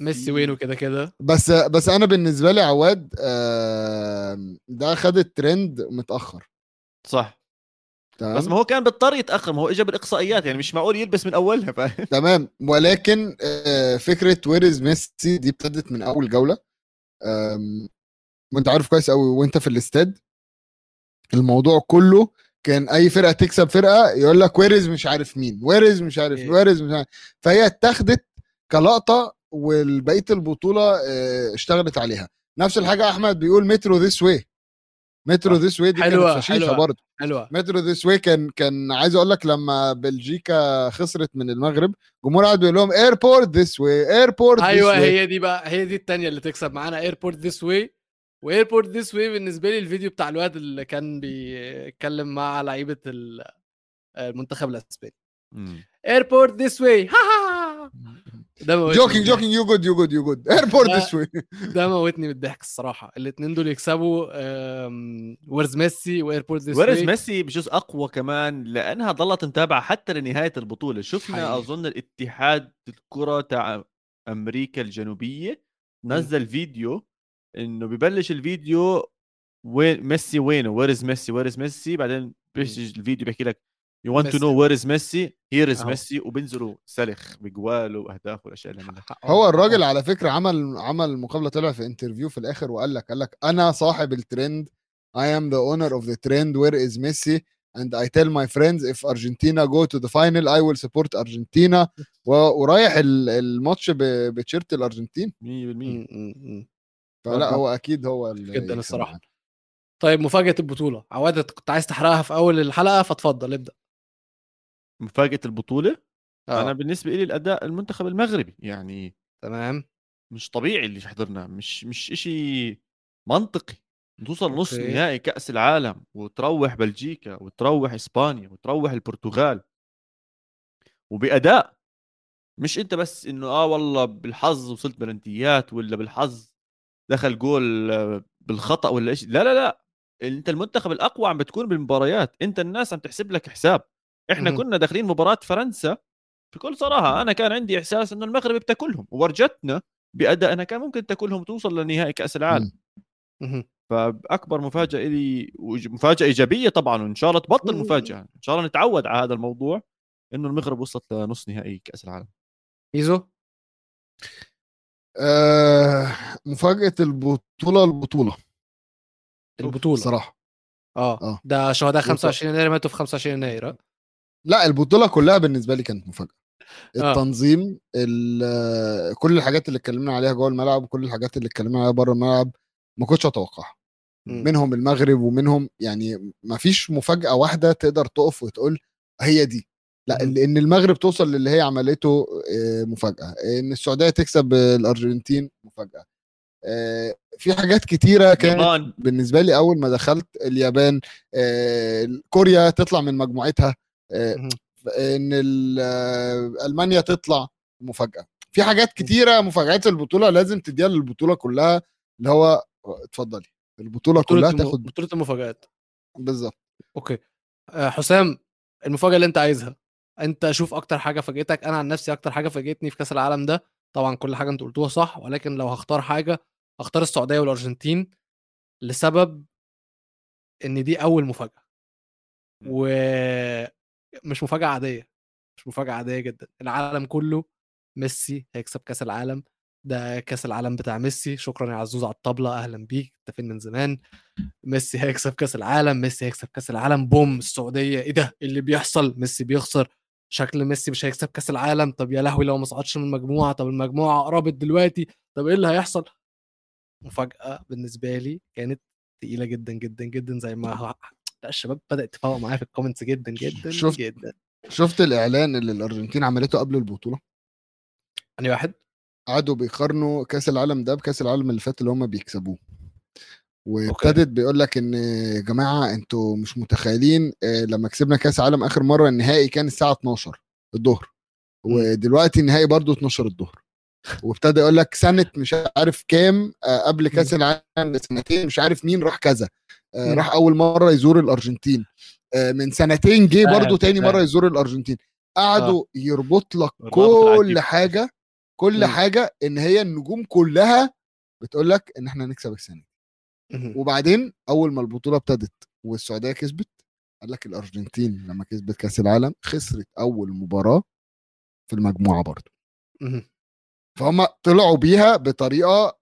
ميسي وينه كده كده؟ بس بس أنا بالنسبة لي عواد آه، ده خد الترند متأخر. صح. تمام؟ بس ما هو كان بيضطر يتأخر ما هو اجى بالاقصائيات يعني مش معقول يلبس من أولها فاهم تمام. ولكن آه، فكرة ويرز ميسي دي ابتدت من أول جولة. وأنت عارف كويس قوي وأنت في الاستاد. الموضوع كله كان أي فرقة تكسب فرقة يقول لك where's مش عارف مين where's مش عارف إيه. where's مش عارف. فهي اتاخدت كلقطة والبقية البطولة آه، اشتغلت عليها. نفس الحاجة أحمد بيقول metro this way metro. this way دي حلوة، كانت فشيخة حلوة. برضه. حلوة. metro this way كان كان عايز أقول لك لما بلجيكا خسرت من المغرب جمهور قاعد بيقول لهم airport this way airport أيوه هي دي بقى هي دي التانية اللي تكسب معانا airport this way و airport this way بالنسبة لي الفيديو بتاع الواد اللي كان بيتكلم مع لعيبة ال- المنتخب الأسباني. airport this way ده موتني joking joking you good you good you good airport way الضحك. ده موتني من الضحك الصراحة. الاثنين دول يكسبوا where's Messi و airport this where's Messi بجزء أقوى كمان لأنها ظلت متابعة حتى لنهاية البطولة. شفنا حقيقي. أظن الاتحاد الكرة تاع أمريكا الجنوبية نزل فيديو إنه ببلش الفيديو وين ميسي وينه؟ where's Messi where's Messi بعدين بيجي الفيديو بيحكي لك you want to. know where is Messi here is. Messi وبينزلوا سلخ بجوال واهداف والأشياء اللي منها هو الراجل على فكرة عمل عمل مقابلة طلع في interview في الآخر وقال لك قال لك أنا صاحب ال trend I am the owner of the trend where is Messi and I tell my friends if Argentina go to the final I will support Argentina ورايح ال- الماتش بتيشيرت الأرجنتين 100% م- م- م. فلا. هو أكيد هو جداً. معانا. طيب مفاجأة البطولة عواد كنت عايز تحرقها في أول الحلقة فاتفضل ابدأ مفاجأة البطولة آه. أنا بالنسبة لي الأداء المنتخب المغربي يعني تمام مش طبيعي اللي حضرنا مش مش إشي منطقي توصل نص. نهائي كأس العالم وتروح بلجيكا وتروح إسبانيا وتروح البرتغال وبأداء مش أنت بس إنه آه والله بالحظ وصلت بلنتيات ولا بالحظ دخل جول آه، بالخطأ ولا إيش لا لا لا أنت المنتخب الأقوى عم بتكون بالمباريات أنت الناس عم تحسب لك حساب إحنا. كنا داخلين مباراة فرنسا بكل صراحة أنا كان عندي إحساس إنه المغرب بتاكلهم وورجتنا بادائنا كان ممكن تاكلهم وتوصل لنهائي كأس العالم. فأكبر مفاجأة لي مفاجأة إيجابية طبعا وإن شاء الله تبطل. مفاجأة إن شاء الله نتعود على هذا الموضوع إنه المغرب وصلت لنص نهائي كأس العالم ميزو آه مفاجأة البطولة البطولة البطولة صراحة آه آه. ده شهداء 25 يناير ماتوا في 25 يناير آه. لا البطولة كلها بالنسبة لي كانت مفاجأة آه. التنظيم ال- كل الحاجات اللي اتكلمنا عليها جوه الملعب وكل الحاجات اللي اتكلمنا عليها بره الملعب ما كنتش اتوقعها. منهم المغرب ومنهم يعني ما فيش مفاجأة واحدة تقدر تقف وتقول هي دي لا. إن المغرب توصل للي هي عملته آه، مفاجأة إن السعودية تكسب الأرجنتين مفاجأة آه، في حاجات كتيرة كانت بالنسبة لي أول ما دخلت اليابان آه، كوريا تطلع من مجموعتها آه،. إن ال- آه، ألمانيا تطلع مفاجأة. في حاجات كتيرة مفاجآت البطولة لازم تديها للبطولة كلها اللي هو اتفضلي. البطولة كلها تاخد بطولة المفاجآت. بالظبط. okay. آه حسام المفاجأة اللي أنت عايزها. أنت شوف أكتر حاجة فاجئتك. أنا عن نفسي أكتر حاجة فاجئتني في كأس العالم ده طبعا كل حاجة أنت قلتوها صح ولكن لو هختار حاجة هختار السعودية والأرجنتين لسبب إن دي أول مفاجأة. ومش مفاجأة عادية مش مفاجأة عادية جدا العالم كله ميسي هيكسب كأس العالم ده كأس العالم بتاع ميسي شكرا يا عزوز على الطبلة أهلا بيك انت فين من زمان ميسي هيكسب كأس العالم ميسي هيكسب كأس العالم بوم السعودية إيه ده؟ إيه اللي بيحصل؟ ميسي بيخسر شكل ميسي مش هيكسب كأس العالم طب يا لهوي لو ما صعدش من المجموعه طب المجموعة قربت دلوقتي طب إيه اللي هيحصل؟ مفاجأة بالنسبة لي كانت تقيلة جدا جدا جدا زي ما لا الشباب بدأت تفوق معايا في ال comments جدا جدا شفت- جدا. شفت الإعلان اللي الأرجنتين عملته قبل البطولة؟ أنهي واحد؟ قعدوا بيقارنوا كأس العالم ده بكأس العالم اللي فات اللي هم بيكسبوه. وابتدت بيقول لك إن يا جماعة أنتوا مش متخيلين آه، لما كسبنا كأس عالم آخر مرة النهائي كان الساعة 12 الظهر ودلوقتي النهائي برضو 12 الظهر. وابتدى يقول لك سنة مش عارف كام آه، قبل كأس العالم سنتين مش عارف مين راح كذا. آه،. راح أول مرة يزور الأرجنتين آه، من سنتين جه برضو تاني مرة. يزور الأرجنتين قعدوا يربط لك كل. حاجة كل. حاجة إن هي النجوم كلها بتقول لك إن إحنا هنكسب السنة دي. وبعدين أول ما البطولة ابتدت والسعودية كسبت قال لك الأرجنتين لما كسبت كأس العالم خسرت أول مباراة في المجموعة برضه. فهم طلعوا بيها بطريقة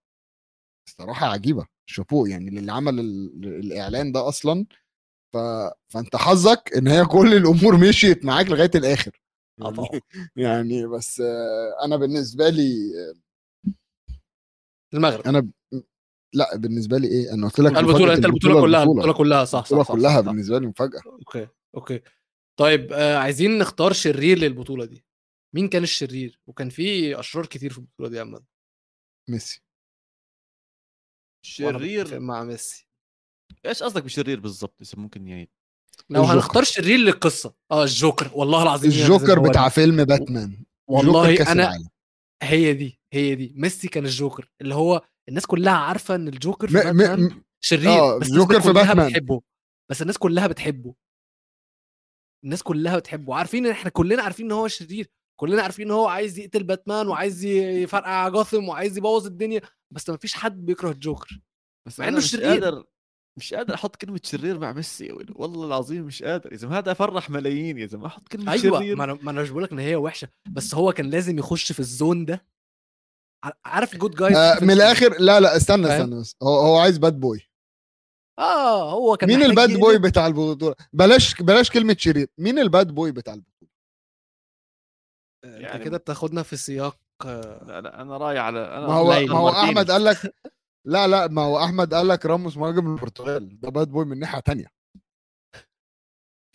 الصراحة عجيبة شابوه يعني اللي عمل ال- الإعلان ده أصلا ف... فأنت حظك إن هي كل الأمور مشيت معاك لغاية الآخر. آه طبعا. يعني بس آه، أنا بالنسبة لي المغرب. أنا ب... لأ بالنسبة لي إيه أنا قلت لك البطولة أنت البطولة كلها البطولة. كلها صح صح, البطولة صح, كلها صح. بالنسبة لي مفاجأة. أوكي أوكي. طيب آه عايزين نختار شرير للبطولة دي. مين كان الشرير؟ وكان في أشرار كتير في البطولة دي يا احمد ميسي. شرير مع ميسي. إيش قصدك بشرير بالضبط؟ إذا ممكن يعني لو الجوكر. هنختار شرير للقصة. آه الجوكر. والله العظيم الجوكر بتاع. فيلم باتمان. والله أنا العالم. هي دي هي دي. ميسي كان الجوكر. اللي هو الناس كلها عارفة إن الجوكر في م... باتمان م... شرير آه، بس جوكر الناس في كلها باتمان. بتحبه. بس الناس كلها بتحبه. الناس كلها بتحبه. عارفين إن إحنا كلنا عارفين إن هو شرير. كلنا عارفين إن هو عايز يقتل باتمان وعايز يفرقع جاثم وعايز يبوظ الدنيا. بس ما فيش حد بيكره الجوكر بس مع مش شرير. قادر مش قادر أحط كلمة شرير مع ميسي يا ولد. والله العظيم مش قادر يا زلمه هذا فرح ملايين يا زلمه أحط كلمة أيوه شرير ما أنا ما أنا مش بقول لك إن هي وحشة بس هو كان لازم يخش في ال zone ده عارف good guys آه من الآخر لا لا استنى؟ استنى بس هو هو عايز bad boy آه هو كان مين ال bad. boy بتاع البطولة بلاش بلاش كلمة شرير مين ال bad boy بتاع البطولة أنت يعني كده بتاخدنا في سياق آه، لا لا أنا راي على أنا ما هو ما هو مارتينيز. احمد قال لك لا لا ما هو أحمد قال لك راموس مهاجم البرتغال ده bad boy من ناحية تانية.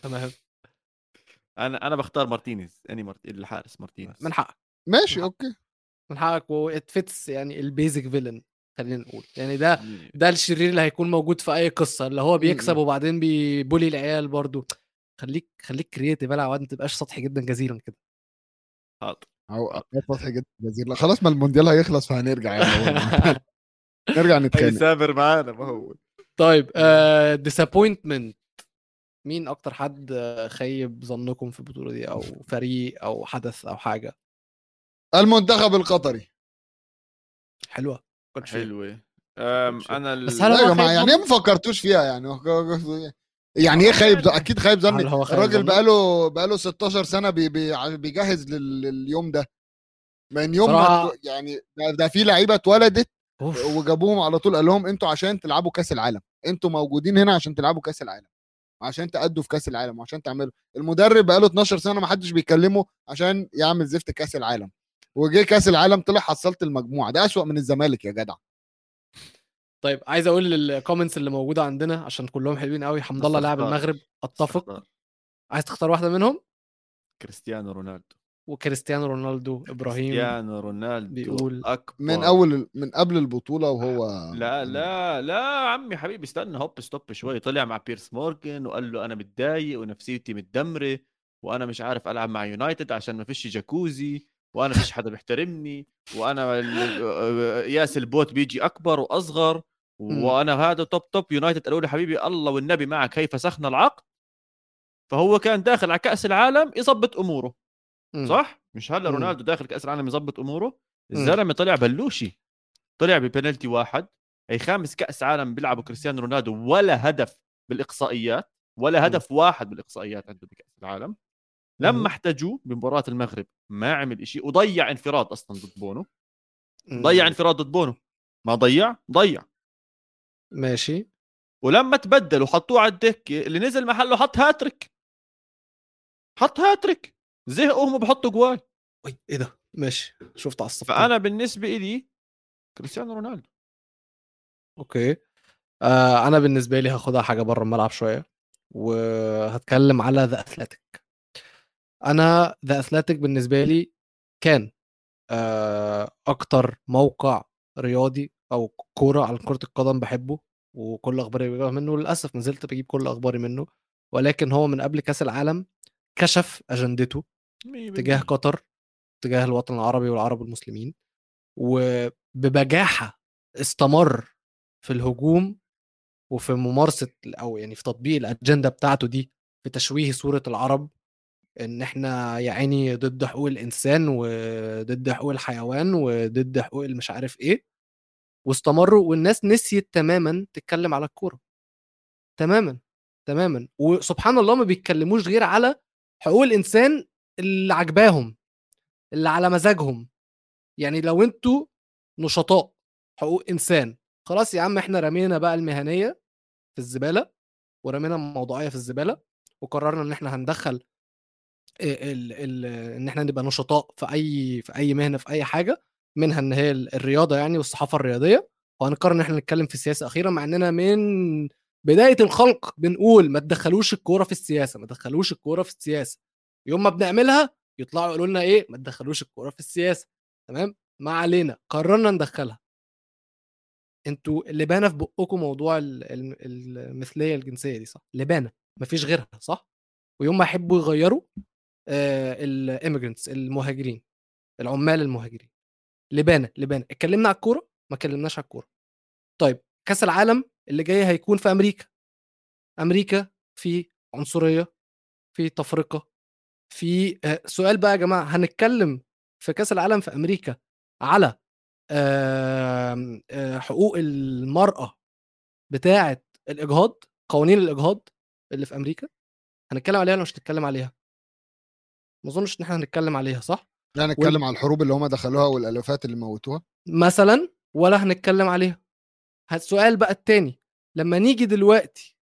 تمام. أنا أنا بختار مارتينيز أني مارت... الحارس مارتينيز. من حقك. ماشي نعم. أوكي. من حقك what fits يعني ال basic villain خلينا نقول. يعني ده ده الشرير اللي هيكون موجود في أي قصة. اللي هو بيكسب. وبعدين بيبولي العيال برضو. خليك خليك creative يا عواد ما تبقاش سطحي جدا جزيرة كده. حاضر. هو واضح جدا جزيرة خلاص ما المونديال هيخلص فهنرجع يعني. نرجع نتخانق. هيسافر معانا ما هو. طيب disappointment مين أكتر حد آه، خيب ظنكم في البطولة دي؟ أو فريق أو حدث أو حاجة؟ المنتخب القطري. حلوة. كنت. حلوة. أم أنا ال... بس هل خايف يعني ما فكرتوش فيها يعني. يعني إيه خايب ظن- أكيد خايب ظني الراجل؟ بقاله بقاله 16 سنة بي بي بيجهز لل- لليوم ده. من يوم ما يعني ده, ده في لعيبة اتولدت. وجابوهم على طول قال لهم أنتوا عشان تلعبوا كأس العالم. أنتوا موجودين هنا عشان تلعبوا كأس العالم. عشان تأدوا في كأس العالم وعشان تعملوا. المدرب بقاله 12 سنة ما حدش بيكلمه عشان يعمل زفت كأس العالم. وجه كأس العالم طلع حصلت المجموعة. ده أسوأ من الزمالك يا جدع. طيب عايز أقول ال comments اللي موجودة عندنا عشان كلهم حلوين قوي حمد الله لاعب. المغرب أتفق. عايز تختار واحدة منهم؟ كريستيانو رونالدو. وكريستيانو رونالدو إبراهيم كريستيانو رونالدو بيقول أكبر. من أول من قبل البطولة وهو لا لا لا عمي حبيبي استنى هوب stop شوي طلع مع بيرس مورجان وقال له أنا متضايق ونفسيتي متدمرة وأنا مش عارف ألعب مع يونايتد عشان ما فيش جاكوزي. وأنا فيش حدا بيحترمني وأنا ال- يا سالبوت بيجي أكبر وأصغر. وأنا هذا توب top يونايتد قالوا لي حبيبي الله والنبي معك هي فسخنا العقد فهو كان داخل على كأس العالم يظبط أموره. صح مش هلا. رونالدو داخل كأس العالم يظبط أموره الزلمة طلع بلوشي طلع ببنالتي واحد هي خامس كأس عالم بيلعبوا كريستيانو رونالدو ولا هدف بالإقصائيات ولا هدف واحد بالإقصائيات عنده بكأس العالم. لما احتاجوه بمباراة المغرب ما عمل شيء وضيع انفراد أصلا ضد بونو. ضيع انفراد ضد بونو. ما ضيع ضيع. ماشي. ولما تبدل وحطوه على الدكه اللي نزل محله حط هاتريك. حط هاتريك. زهقوا هم بحطوا جوال وي إيه ده؟ ماشي. شفت على الصف فأنا بالنسبة لي كريستيانو رونالدو. أوكي. آه أنا بالنسبة لي هاخدها حاجة بره الملعب شوية. وهتكلم على The Athletic أنا The Athletic بالنسبة لي كان آه، أكتر موقع رياضي أو كورة على كرة القدم بحبه وكل أخباري بجيبها منه للأسف ما زلت بجيب كل أخباري منه ولكن هو من قبل كأس العالم كشف أجندته تجاه قطر تجاه الوطن العربي والعرب المسلمين وببجاحة استمر في الهجوم وفي ممارسة أو يعني في تطبيق الأجندة بتاعته دي في تشويه صورة العرب إن إحنا يا عيني ضد حقوق الإنسان وضد حقوق الحيوان وضد حقوق المش عارف إيه واستمروا والناس نسيت تماما تتكلم على الكورة. تماما تماما. وسبحان الله ما بيتكلموش غير على حقوق الإنسان اللي عجباهم اللي على مزاجهم. يعني لو أنتوا نشطاء حقوق إنسان. خلاص يا عم إحنا رمينا بقى المهنية في الزبالة ورمينا الموضوعية في الزبالة وقررنا إن إحنا هندخل ال ال إن إحنا نبقى نشطاء في أي في أي مهنة في أي حاجة منها إن هي الرياضة يعني والصحافة الرياضية. وهنقرر إن إحنا نتكلم في السياسة أخيرا مع إننا من بداية الخلق بنقول ما تدخلوش الكورة في السياسة ما تدخلوش الكورة في السياسة. يوم ما بنعملها يطلعوا يقولوا لنا إيه ما تدخلوش الكورة في السياسة. تمام؟ ما علينا قررنا ندخلها. أنتوا اللي في بقكم موضوع المثلية الجنسية دي صح؟ لبانة مفيش غيرها صح؟ ويوم ما يحبوا يغيروا الاميجرنتس المهاجرين العمال المهاجرين. لبانه لبانه اتكلمنا على الكورة؟ ما اتكلمناش على الكورة. طيب كأس العالم اللي جاي هيكون في أمريكا. أمريكا في عنصرية في تفرقة في آه، سؤال بقى يا جماعة هنتكلم في كأس العالم في أمريكا على آه، حقوق المرأة بتاعة الإجهاض قوانين الإجهاض اللي في أمريكا؟ هنتكلم عليها ولا مش هنتكلم عليها؟ ما أظنش إن إحنا هنتكلم عليها صح؟ لا نتكلم وال... على الحروب اللي هم دخلوها والالافات اللي موتوها. مثلا ولا هنتكلم عليها. السؤال بقى التاني. لما نيجي دلوقتي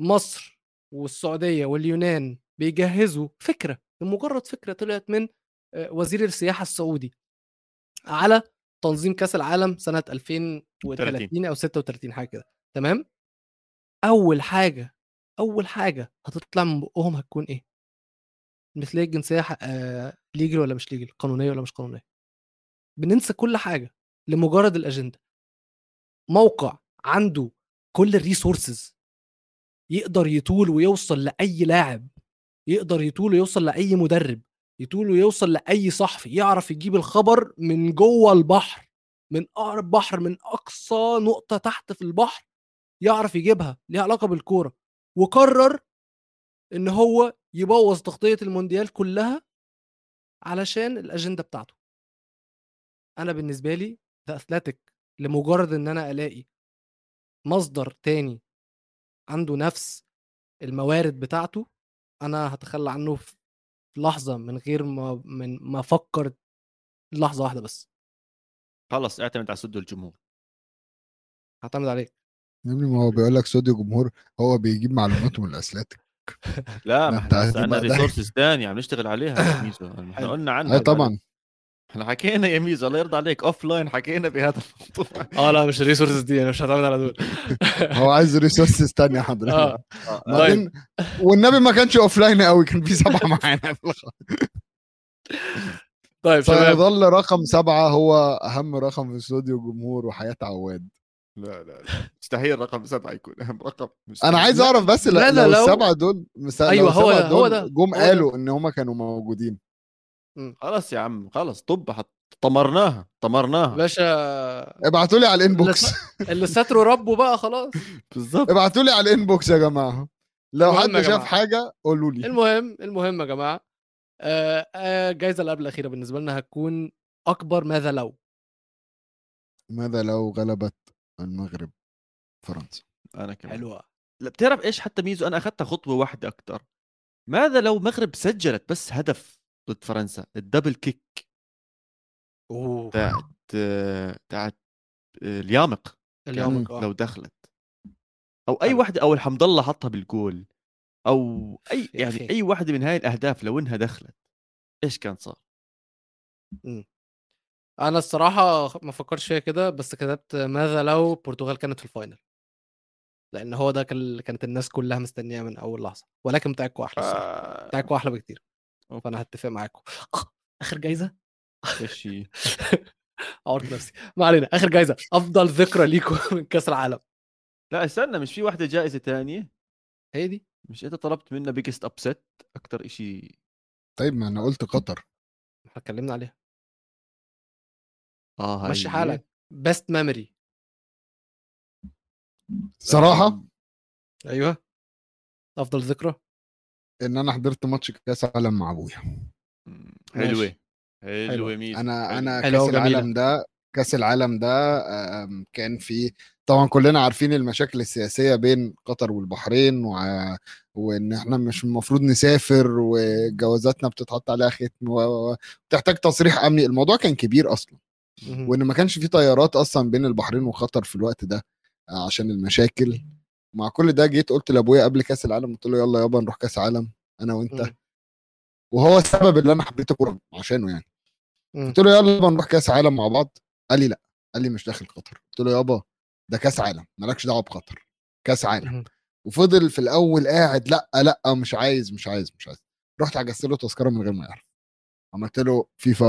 مصر والسعودية واليونان بيجهزوا فكرة مجرد فكرة طلعت من آه، وزير السياحة السعودي على تنظيم كأس العالم سنة 2030 أو 36 حاجة كده. تمام؟ أول حاجة أول حاجة هتطلع من بقهم هتكون إيه؟ المثليه الجنسية آه legal ولا مش legal قانونية ولا مش قانونية. بننسى كل حاجة لمجرد الاجنده موقع عنده كل ال resources يقدر يطول ويوصل لأي لاعب يقدر يطول ويوصل لأي مدرب يطول ويوصل لأي صحفي يعرف يجيب الخبر من جوه البحر من أقرب بحر من أقصى نقطة تحت في البحر يعرف يجيبها ليها علاقة بالكورة وقرر إن هو يبوظ تغطية المونديال كلها علشان الأجندة بتاعته. أنا بالنسبة لي ذا أثليتيك لمجرد إن أنا ألاقي مصدر تاني عنده نفس الموارد بتاعته أنا هتخلى عنه في لحظة من غير ما من ما أفكر لحظة واحدة بس. خلص اعتمد على ستوديو الجمهور. هعتمد عليك. يا ابني ما هو بيقول لك ستوديو جمهور هو بيجيب معلوماته من ال Athletic لا ما إحنا عندنا resources ثانية عم نشتغل عليها يا ميزو. إحنا قلنا عنها أي طبعا. إحنا حكينا يا ميزو الله يرضى عليك offline حكينا بهذا الموضوع. آه لا مش ال resources دي أنا مش هعتمد على دول. هو عايز resources ثانية حضرتك آه. بعدين والنبي ما كانش offline قوي كان في سبعة معانا طيب شباب فيظل رقم سبعة هو أهم رقم في استوديو جمهور وحياة عواد. لا لا لا. مستحيل رقم سبعة يكون. اهم رقم مستحيل. أنا عايز أعرف بس لا لا لو لو- السبعه دول أيوة، لو هو ده- هو ده، جم. قالوا إن هم كانوا موجودين. خلاص يا عم خلاص طب حط طمرناها طمرناها. باشا. ابعتوا لي على ال inbox. اللي ستره ربه بقى خلاص. بالظبط. ابعتوا لي على ال inbox يا جماعة. لو حد شاف. حاجة قولوا لي. المهم المهم يا جماعة آه، آه، الجائزه اللي قبل الأخيرة بالنسبة لنا هتكون أكبر ماذا لو. ماذا لو غلبت؟ المغرب فرنسا. أنا كمان. حلوة. لا بتعرف إيش حتى ميزو أنا اخذتها خطوة واحدة أكثر ماذا لو المغرب سجلت بس هدف ضد فرنسا؟ الدبل كيك. أوه. تاعت تاعت اليامق. اليوم لو دخلت. أو أي حلو. واحدة أو الحمد الله حطها بالجول. أو أي يعني. أي واحدة من هاي الأهداف لو إنها دخلت إيش كان صار؟ أنا الصراحة ما فكرتش فيها كده بس كتبت ماذا لو البرتغال كانت في ال final لأن هو ده كان- كانت الناس كلها مستنياه من أول لحظة. ولكن بتاعكم أحلى الصراحة. آه، بتاعكم أحلى بكتير. okay. فانا هتفق معاكم. آخر جايزة؟ هي؟ عورت نفسي. ما علينا. آخر جايزة. أفضل ذكرى ليكم من كأس العالم. لا استنى مش في واحدة جائزة تانية؟ هي دي. مش أنت طلبت منا biggest upset أكثر شيء طيب ما أنا قلت قطر. إحنا اتكلمنا عليها. آه مشي حالك best memory صراحة أيوه أفضل ذكرى إن أنا حضرت ماتش كأس عالم مع أبويا. حلوة حلوة ميزة أنا حلوة. أنا حلوة كأس. العالم ده كأس العالم ده كان فيه طبعا كلنا عارفين المشاكل السياسية بين قطر والبحرين وع... وإن إحنا مش المفروض نسافر وجوازاتنا بتتحط عليها ختم و- و- وبتحتاج تصريح أمني الموضوع كان كبير أصلا. وإن ما كانش في طيارات أصلا بين البحرين وقطر في الوقت ده آه، عشان المشاكل. مع كل ده جيت قلت لأبويا قبل كأس العالم قلت له يلا يابا نروح كأس عالم أنا وأنت. وهو السبب اللي أنا حبيت الكوره عشانه يعني. قلت له يلا يابا نروح كأس عالم مع بعض. قال لي لأ قال لي مش داخل قطر. قلت له يابا ده كأس عالم مالكش دعوة بقطر كأس عالم. وفضل في الأول قاعد لأ لأ مش عايز مش عايز مش عايز. رحت حجزت له تذكرة من غير ما يعرف. عملت له فيفا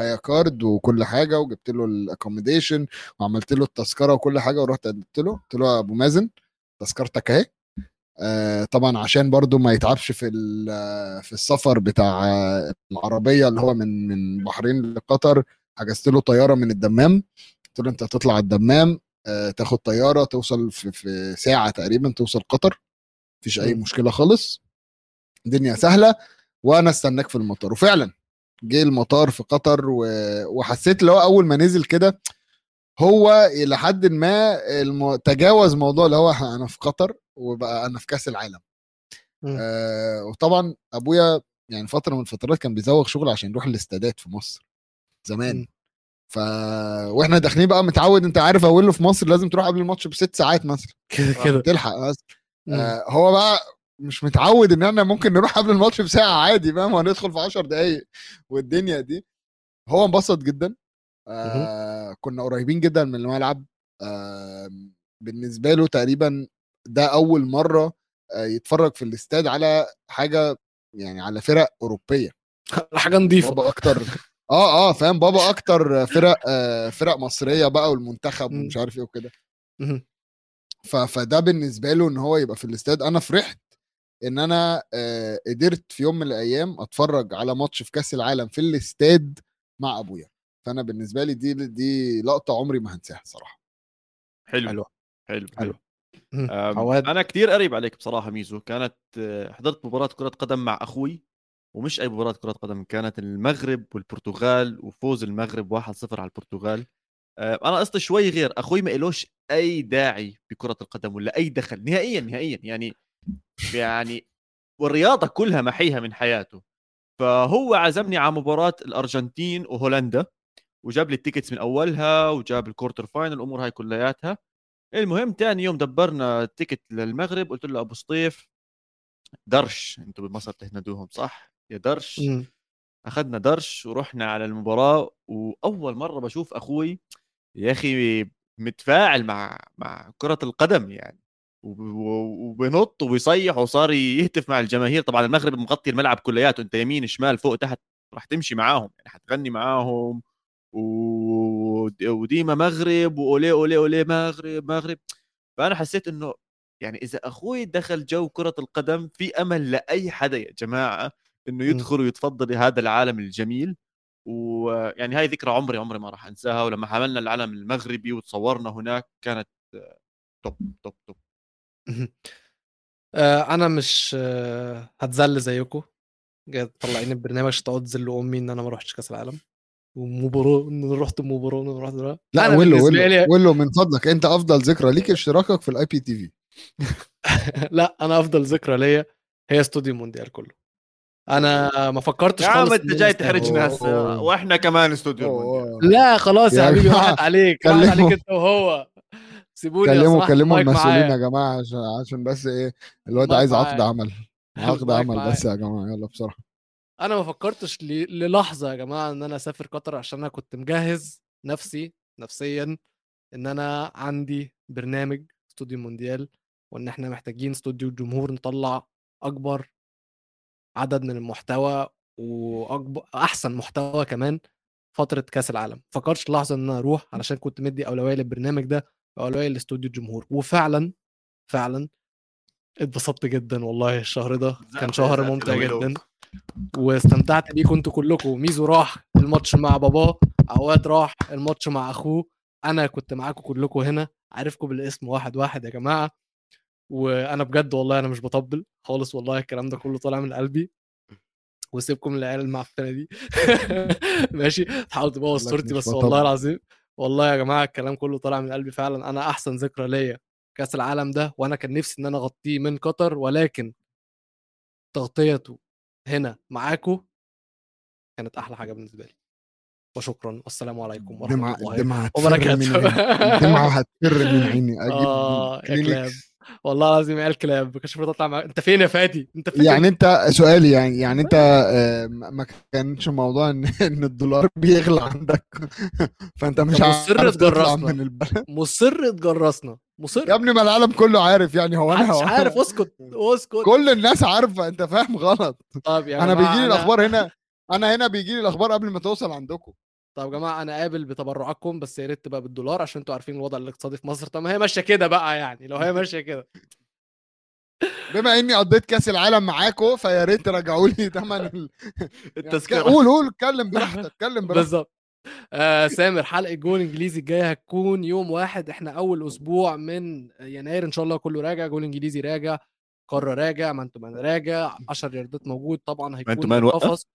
هيا card وكل حاجة وجبت له ال accommodation وعملت له التذكرة وكل حاجة ورحت قدمت له. قلت له يا أبو مازن تذكرتك أهي. آه طبعا عشان برضو ما يتعبش في في السفر بتاع العربية اللي هو من من البحرين لقطر حجزت له طيارة من الدمام. قلت له أنت هتطلع الدمام آه تاخد طيارة توصل في, في ساعة تقريبا توصل قطر. مفيش أي. مشكلة خالص. الدنيا سهلة وأنا استناك في المطار. وفعلا جه المطار في قطر و... وحسيت اللي هو أول ما نزل كده هو إلى حد ما الم... تجاوز موضوع اللي هو أنا في قطر وبقى أنا في كأس العالم. آه وطبعا أبويا يعني فترة من الفترات كان بيزوغ شغل عشان يروح الاستادات في مصر زمان مم. ف وإحنا داخلين بقى متعود أنت عارف أوله في مصر لازم تروح قبل الماتش بست ساعات مثلا كده كده تلحق. آه هو بقى مش متعود إن إحنا ممكن نروح قبل الماتش بساعة عادي فاهم؟ وهندخل في 10 دقايق والدنيا دي. هو انبسط جدا. آه كنا قريبين جدا من الملعب. آه بالنسبة له تقريبا ده أول مرة آه يتفرج في الاستاد على حاجة يعني على فرق أوروبية. حاجة نظيفه بابا أكتر. آه آه فاهم؟ بابا أكتر فرق آه فرق مصرية بقى والمنتخب. ومش عارف إيه وكده. فده بالنسبة له إن هو يبقى في الاستاد. أنا فرحت إن أنا آه، قدرت في يوم من الأيام أتفرج على ماتش في كأس العالم في الاستاد مع أبويا. فأنا بالنسبة لي دي دي لقطة عمري ما هنساها صراحة حلو حلو. حلو حلو. عواد؟ أنا كثير قريب عليك بصراحة ميزو. كانت آه، حضرت مباراة كرة قدم مع أخوي ومش أي مباراة كرة قدم كانت المغرب والبرتغال وفوز المغرب 1-0 على البرتغال. آه، أنا قصتي شوي غير أخوي ما إلوش أي داعي بكرة القدم ولا أي دخل نهائيا نهائيا. يعني يعني والرياضة كلها محيها من حياته. فهو عزمني على مباراة الأرجنتين وهولندا وجاب لي ال tickets من أولها وجاب ال quarter final الأمور هاي كلياتها. المهم تاني يوم دبرنا ال ticket للمغرب قلت له أبو سطيف درش أنتم بمصر تهندوهم صح؟ يا درش. أخذنا درش ورحنا على المباراة وأول مرة بشوف أخوي يا أخي متفاعل مع مع كرة القدم يعني. وبنط وبيصيح وصار يهتف مع الجماهير. طبعا المغرب مغطي الملعب كلياته. انت يمين شمال فوق تحت راح تمشي معاهم يعني حتغني معاهم. و... وديما مغرب وأولي أولي أولي مغرب مغرب. فأنا حسيت إنه يعني إذا أخوي دخل جو كرة القدم في أمل لأي حدا يا جماعة إنه يدخل ويتفضل هذا العالم الجميل. ويعني هاي ذكرى عمري عمري ما راح أنساها. ولما حملنا العلم المغربي وتصورنا هناك كانت توب توب توب آه، أنا مش آه، هتذل زيكم جاي طلعين البرنامج عشان تقعد تذل امي إن أنا ما رحتش كأس العالم ومباراه إن أنا رحت مباراه وان أنا رحت مباراة. لا أنا ولو بالنسبة ولو لي- ولو من فضلك أنت أفضل ذكرى ليك اشتراكك في ال IPTV لا أنا أفضل ذكرى ليا هي استوديو مونديال كله أنا ما فكرتش يا عم خالص انت إن أنا جاي. تحرجنا هسه أوه. وإحنا كمان استوديو. المونديال. لا خلاص يا يا حبيبي جماعة، راحت عليك راحت كلموا- عليك أنت وهو سيبوني كلموا كلموا المسؤولين. يا جماعة عشان عشان بس إيه الواد عايز عقد. عمل عقد عمل. بس يا جماعة يلا بسرعة أنا ما فكرتش للحظة يا جماعة إن أنا أسافر قطر عشان أنا كنت مجهز نفسي نفسيا إن أنا عندي برنامج استوديو مونديال وإن إحنا محتاجين استوديو الجمهور نطلع أكبر عدد من المحتوى واكبر أحسن محتوى كمان فترة كأس العالم فكرتش لحظة إن أنا أروح علشان كنت مدي أولوية للبرنامج ده واولويه لاستوديو الجمهور. وفعلا فعلا اتبسطت جدا والله الشهر ده. كان شهر ممتع جدا. واستمتعت بيه كنتوا كلكم. ميزو راح الماتش مع باباه. عواد راح الماتش مع أخوه. أنا كنت معاكم كلكم هنا. عارفكم بالاسم واحد واحد يا جماعة. وأنا بجد والله أنا مش بطبل خالص والله. الكلام ده كله طالع من قلبي. وسيبكم العيال المعفنة دي. ماشي. تحاول تبوظ صورتي بس. والله العظيم. والله يا جماعة الكلام كله طالع من قلبي فعلا أنا أحسن ذكرى ليا كأس العالم ده وأنا كان نفسي إن أنا أغطيه من قطر ولكن تغطيته هنا معاكم كانت أحلى حاجة بالنسبة لي وشكرا والسلام عليكم ورحمة دمعة الله وبركاته. الدمعة هتفر من عيني أجيب. كلاب والله العظيم كلاب كانش المفروض أطلع معاك أنت فين يا فادي؟ أنت فين؟ يعني انت سؤالي يعني يعني أنت آه، ما كانش موضوع ان إن الدولار بيغلى عندك. فأنت مش مصر تجرسنا. من البلد. مصر تجرسنا مصر. يا ابني ما العالم كله عارف يعني هو أنا محدش عارف. اسكت اسكت. كل الناس عارفة أنت فاهم غلط. طب يا أنا بيجي لي الأخبار هنا أنا هنا بيجي لي الأخبار قبل ما توصل عندكم. طب يا جماعة أنا قابل بتبرعاتكم بس يا ريت تبقى بالدولار عشان أنتوا عارفين الوضع الاقتصادي في مصر. طب ما هي ماشية كده بقى يعني لو هي ماشية كده. بما إني قضيت كأس العالم معاكم فيا ريت ترجعوا لي ثمن ال... التذكرة. قول قول اتكلم براحتك اتكلم براحتك. بالظبط. آه سامر حلقة جول إنجليزي الجاية هتكون يوم واحد. إحنا أول أسبوع من يناير إن شاء الله كله راجع جول إنجليزي راجع قارة راجع مان تو مان راجع 10 ياردات موجود طبعا هيكون مان تو مان وقف؟ القفص.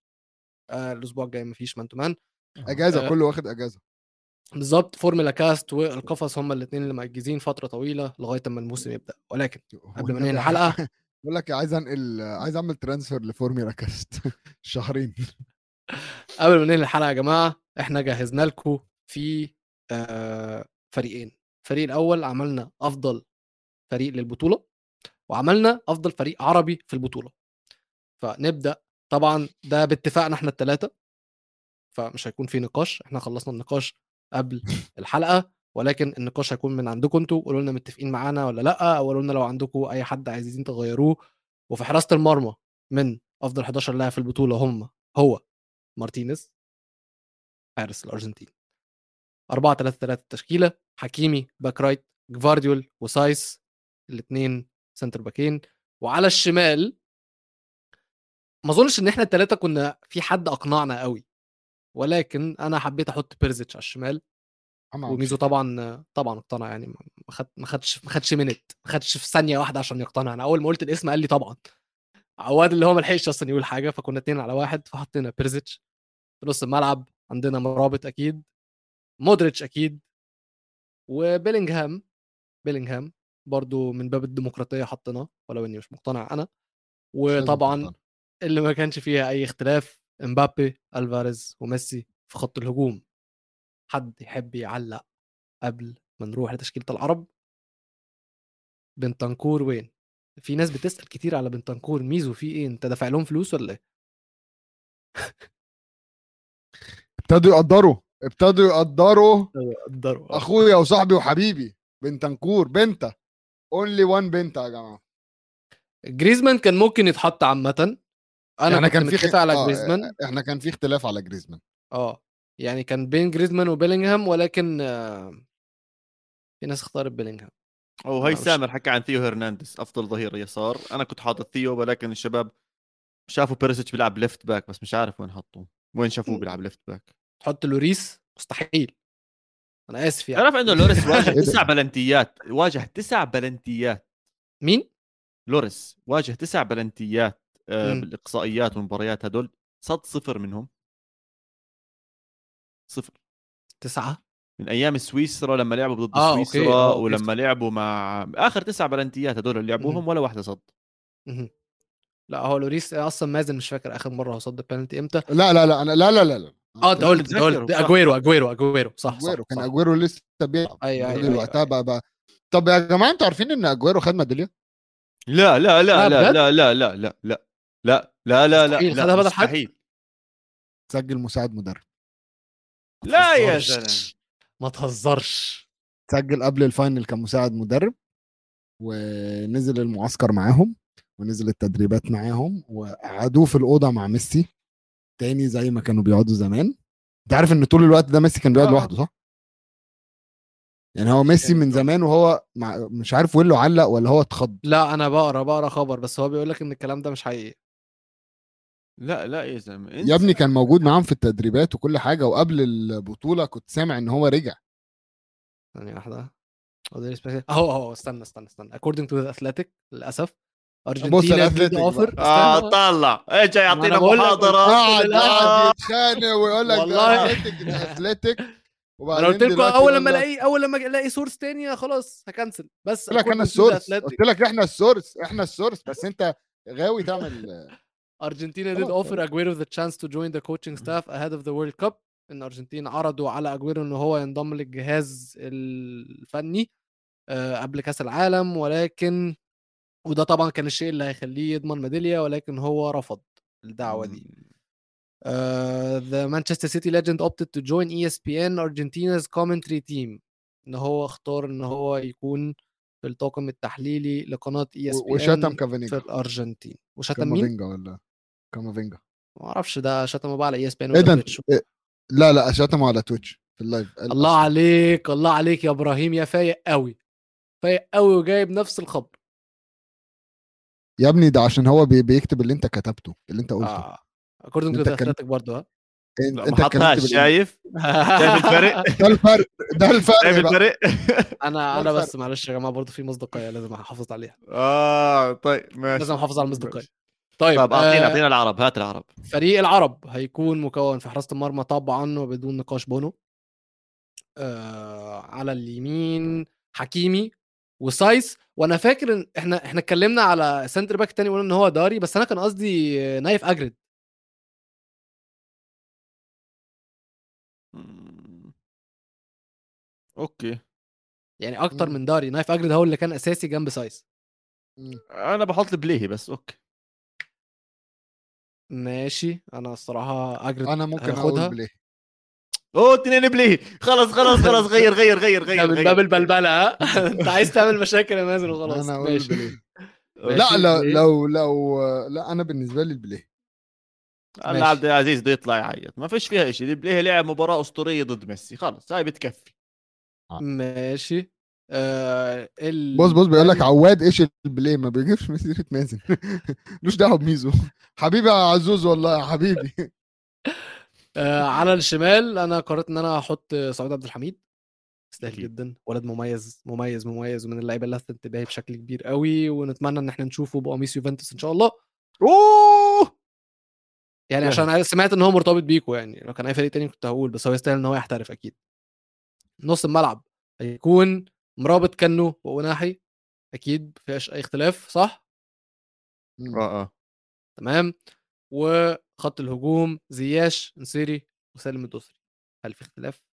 آه الأسبوع الجاي مفيش مان تو مان. أجازة آه. كله واخد أجازة. بالظبط فورمولا كاست والقفص هم الاثنين اللي مأجزين فترة طويلة لغاية أما الموسم يبدأ. ولكن قبل ما ننهي الحلقة بقول لك عايز أنقل عايز أعمل ترانسفير لفورميلا كاست شهرين. قبل ما ننهي الحلقة يا جماعة إحنا جهزنا لكم في آه، فريقين. الفريق الأول عملنا أفضل فريق للبطولة وعملنا أفضل فريق عربي في البطولة. فنبدأ. طبعا ده باتفاقنا إحنا الثلاثه فمش هيكون في نقاش إحنا خلصنا النقاش قبل الحلقة ولكن النقاش هيكون من عندكم أنتوا قولوا لنا متفقين معانا ولا لأ أو قولوا لنا لو عندكم أي حد عايزين تغيروه. وفي حراسة المرمى من أفضل 11 لاعب في البطولة هم هو مارتينيز حارس الأرجنتين. 4 3 3 التشكيلة حكيمي back right جفارديول وسايس الاثنين center باكين. وعلى الشمال ما أظنش إن إحنا الثلاثه كنا في حد أقنعنا قوي. ولكن أنا حبيت أحط بيرزيتش على الشمال. وميزو طبعا طبعا اقتنع يعني ما خد ما خدش ما خدش منت ما خدش في ثانية واحدة عشان يقتنع. أنا أول ما قلت الاسم قال لي طبعا. عواد اللي هو ما لحقش أصلا يقول حاجة فكنا اتنين على واحد فحطينا بيرزيتش. في نص الملعب عندنا مرابط أكيد مودريتش أكيد وبيلينغهام بيلينغهام برضو من باب الديمقراطية حطيناه ولو إني مش مقتنع أنا. وطبعا. اللي ما كانش فيها أي اختلاف إمبابي ألفاريز وميسي في خط الهجوم. حد يحب يعلق قبل ما نروح لتشكيلة العرب؟ بنتنكور وين؟ في ناس بتسأل كتير على بنتنكور ميزو في إيه؟ أنت دافع لهم فلوس ولا إيه؟ ابتدوا يقدروا ابتدوا يقدروا. قدروا أخويا وصاحبي وحبيبي بنتنكور بنتا only one بنتا يا جماعة. جريزمان كان ممكن يتحط عامة. أنا إحنا كنت كان في خ- على آه، جريزمان. إحنا كان في اختلاف على جريزمان. آه يعني كان بين جريزمان وبيلينغهام ولكن آه، في ناس اختارت بيلينغهام. أو هاي مش- سامر حكى عن ثيو هرنانديز أفضل ظهير يسار. أنا كنت حاطط ثيو ولكن الشباب شافوا بيرسيتش بيلعب left back بس مش عارف وين حطوه. وين شافوه بيلعب left back تحط لوريس؟ مستحيل. أنا آسف يعني. تعرف إنه لوريس واجه إيه؟ تسع بلنتيات. واجه تسع بلنتيات. مين؟ لوريس واجه تسع بلنتيات. بالاقصائيات والمباريات هدول صد صفر منهم صفر تسعة من أيام سويسرا لما لعبوا ضد آه، سويسرا آه، أوكي. ولما لعبوا مع اخر تسع بلنتيات هدول اللي لعبوهم. ولا واحدة صد. لا هو لوريس أصلا مازن مش فاكر اخر مره هو صد بينالتي إمتى لا لا لا أنا لا لا لا لا آه انت قلت قلت. اجويرو اجويرو اجويرو صح صح, اجويرو كان صح. اجويرو لسه بيلعب الراجل أيوة، وقتها بقى, بقى طب يا جماعة أنتوا عارفين ان اجويرو خد ميداليه لا لا لا، لا لا؟ لا لا لا لا لا لا لا لا لا حد؟ مستحيل. سجل مساعد مدرب. لا يا. زلمة. ما تهزرش. سجل قبل ال final كمساعد مدرب ونزل المعسكر معاهم ونزل التدريبات معاهم وقعدوه في الأوضة مع ميسي تاني زي ما كانوا بيقعدوا زمان. أنت عارف إن طول الوقت ده ميسي كان بيقعد آه. لوحده صح؟ يعني هو ميسي من زمان وهو مع مش عارف ويلو علق ولا هو اتخض. لا أنا بقرا بقرا خبر بس هو بيقول لك إن الكلام ده مش حقيقي. لا لا يا زلمة يا ابني كان موجود معاهم في التدريبات وكل حاجة وقبل البطولة كنت سامع إن هو رجع. ثانية واحدة. اهو اهو استنى استنى استنى. According to the athletic للأسف أرجنتينا ال Athletic اوفر. آه طلع. إيه جاي ما يعطينا محاضرة. قاعد. قاعد يتخانق ويقول لك Athletic أنا قلت لكم أول لما ألاقي أول لما ألاقي source تاني خلاص ه cancel. بس قلت لك أنا ال source قلت لك إحنا ال source إحنا ال source بس أنت غاوي تعمل Argentina did offer Aguero the chance to join the coaching staff ahead of the World Cup. إن أرجنتين عرضوا على اجويرو إن هو ينضم للجهاز الفني آه، قبل كأس العالم ولكن وده طبعا كان الشيء اللي هيخليه يضمن ميدالية ولكن هو رفض الدعوة دي. the Manchester City legend opted to join E- ESPN Argentina's commentary team. إن هو اختار إن هو يكون في الطاقم التحليلي لقناة E- ESPN وشتم في كامافينجا الأرجنتين. وشتم مين؟ ولا؟ كامافينجا ما أعرفش ده شتمه بقى على ESPN انت- إيه؟ لا لا شتمه على تويتش في ال live. الله عليك الله عليك يا إبراهيم يا فايق قوي فايق قوي وجايب نفس الخبر. يا ابني ده عشان هو بي- بيكتب اللي انت كتبته اللي انت قلته. آه according to انت the كان- athletic برضه ها انت ما انت حطهاش بالإنجليزي. شايف؟ شايف الفرق؟ ده الفرق ده الفرق شايف. الفرق؟ أنا أنا بس. معلش يا جماعة برضه في مصداقية لازم أحافظ عليها. آه طيب ماشي. لازم أحافظ على المصداقية. طيب طيب أعطينا آه، أعطينا العرب هات العرب. فريق العرب هيكون مكون في حراسة المرمى طبعا وبدون نقاش بونو آه على اليمين حكيمي وسايس. وأنا فاكر إن إحنا إحنا اتكلمنا على center back تاني قلنا إن هو داري بس أنا كان قصدي نايف أكرد. Okay. يعني أكتر. من داري نايف أكرد هو اللي كان أساسي جنب سايس. أنا بحط البليهي بس أوكي. ماشي. أنا الصراحة اجرد أنا ممكن هاخدها. أقول بليه. أوه اتنين بليهي خلاص خلاص خلاص. غير غير غير ده غير. من باب البلبلة ها؟ أنت عايز تعمل مشاكل يا مازن وخلاص. أنا أقول ماشي. بليه. لا لو بليه. لو لو لا أنا بالنسبة لي البليه. أنا. عبد العزيز بده يطلع يعيط. ما فيش فيها شيء البليهي لعب مباراة أسطورية ضد ميسي. خلاص هاي بتكفي. ماشي. آه ال... بص بص بيقول لك عواد إيش البليه ما بيجيبش مسيرة مازن ملوش دعوة بميزو. حبيبي يا عزوز والله يا حبيبي. آه على الشمال أنا قررت إن أنا أحط سعود عبد الحميد. يستاهل. جدا. ولد مميز مميز مميز ومن اللعيبة اللي لفتت انتباهي بشكل كبير قوي ونتمنى إن إحنا نشوفه بقميص يوفنتوس إن شاء الله. أوه! يعني. عشان عايز- سمعت إن هو مرتبط بيكو يعني. لو كان أي فريق تاني كنت هقول بس هو يستاهل إن هو يحترف أكيد. نص الملعب هيكون مرابط كنو وأوناحي أكيد مفيهاش أي اختلاف صح؟ آه آه. تمام. وخط الهجوم زياش نصيري وسالم الدوسري. هل في اختلاف؟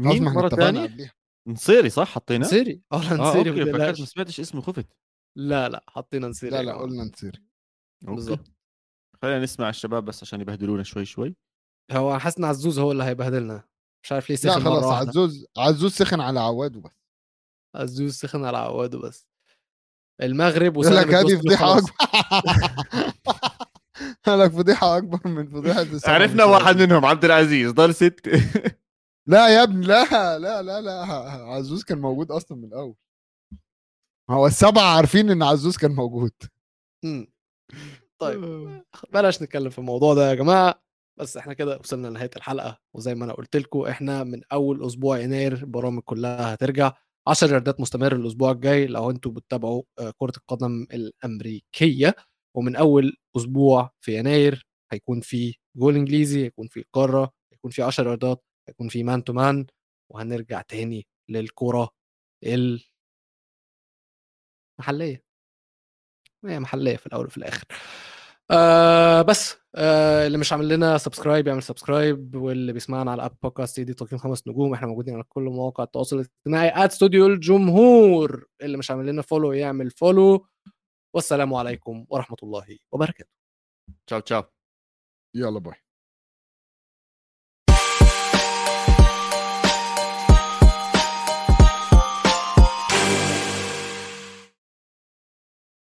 مين ما ثانية قبليها نصيري صح؟ حطينا؟ نصيري. آه لا آه نصيري okay ما فكرت. ما سمعتش اسمه خفت. لا لا حطينا نصيري لا لا. قلنا نصير okay. بالظبط خلينا نسمع الشباب بس عشان يبهدلونا شوي شوي. هو إن عزوز هو اللي هيبهدلنا. مش عارف ليه لا سخن خلاص مره واحدة. عزوز عزوز سخن على عواد وبس. عزوز سخن على عواده بس المغرب وسالم لك هذه فضيحة. أكبر. قال لك فضيحة أكبر من فضيحة السبعة عرفنا واحد. منهم عبد العزيز ضل ست. لا يا ابني لا لا لا لا عزوز كان موجود أصلا من الأول. هو السبعة عارفين إن عزوز كان موجود. طيب بلاش نتكلم في الموضوع ده يا جماعة. بس إحنا كده وصلنا لنهاية الحلقة وزي ما أنا قلت لكم إحنا من أول أسبوع يناير البرامج كلها هترجع. 10 ياردات مستمر الأسبوع الجاي لو أنتم بتتابعوا آه، كرة القدم الأمريكية. ومن أول أسبوع في يناير هيكون في جول إنجليزي هيكون في قاره هيكون في 10 ياردات هيكون في man to man وهنرجع تاني للكرة المحلية. هي محلية في الأول وفي الآخر. آه بس آه اللي مش عامل لنا subscribe يعمل subscribe واللي بيسمعنا على Apple Podcast يدي تقييم خمس نجوم. إحنا موجودين على كل مواقع التواصل الاجتماعي. at استوديو الجمهور اللي مش عامل لنا follow يعمل follow والسلام عليكم ورحمة الله وبركاته. تشاو تشاو. يلا bye.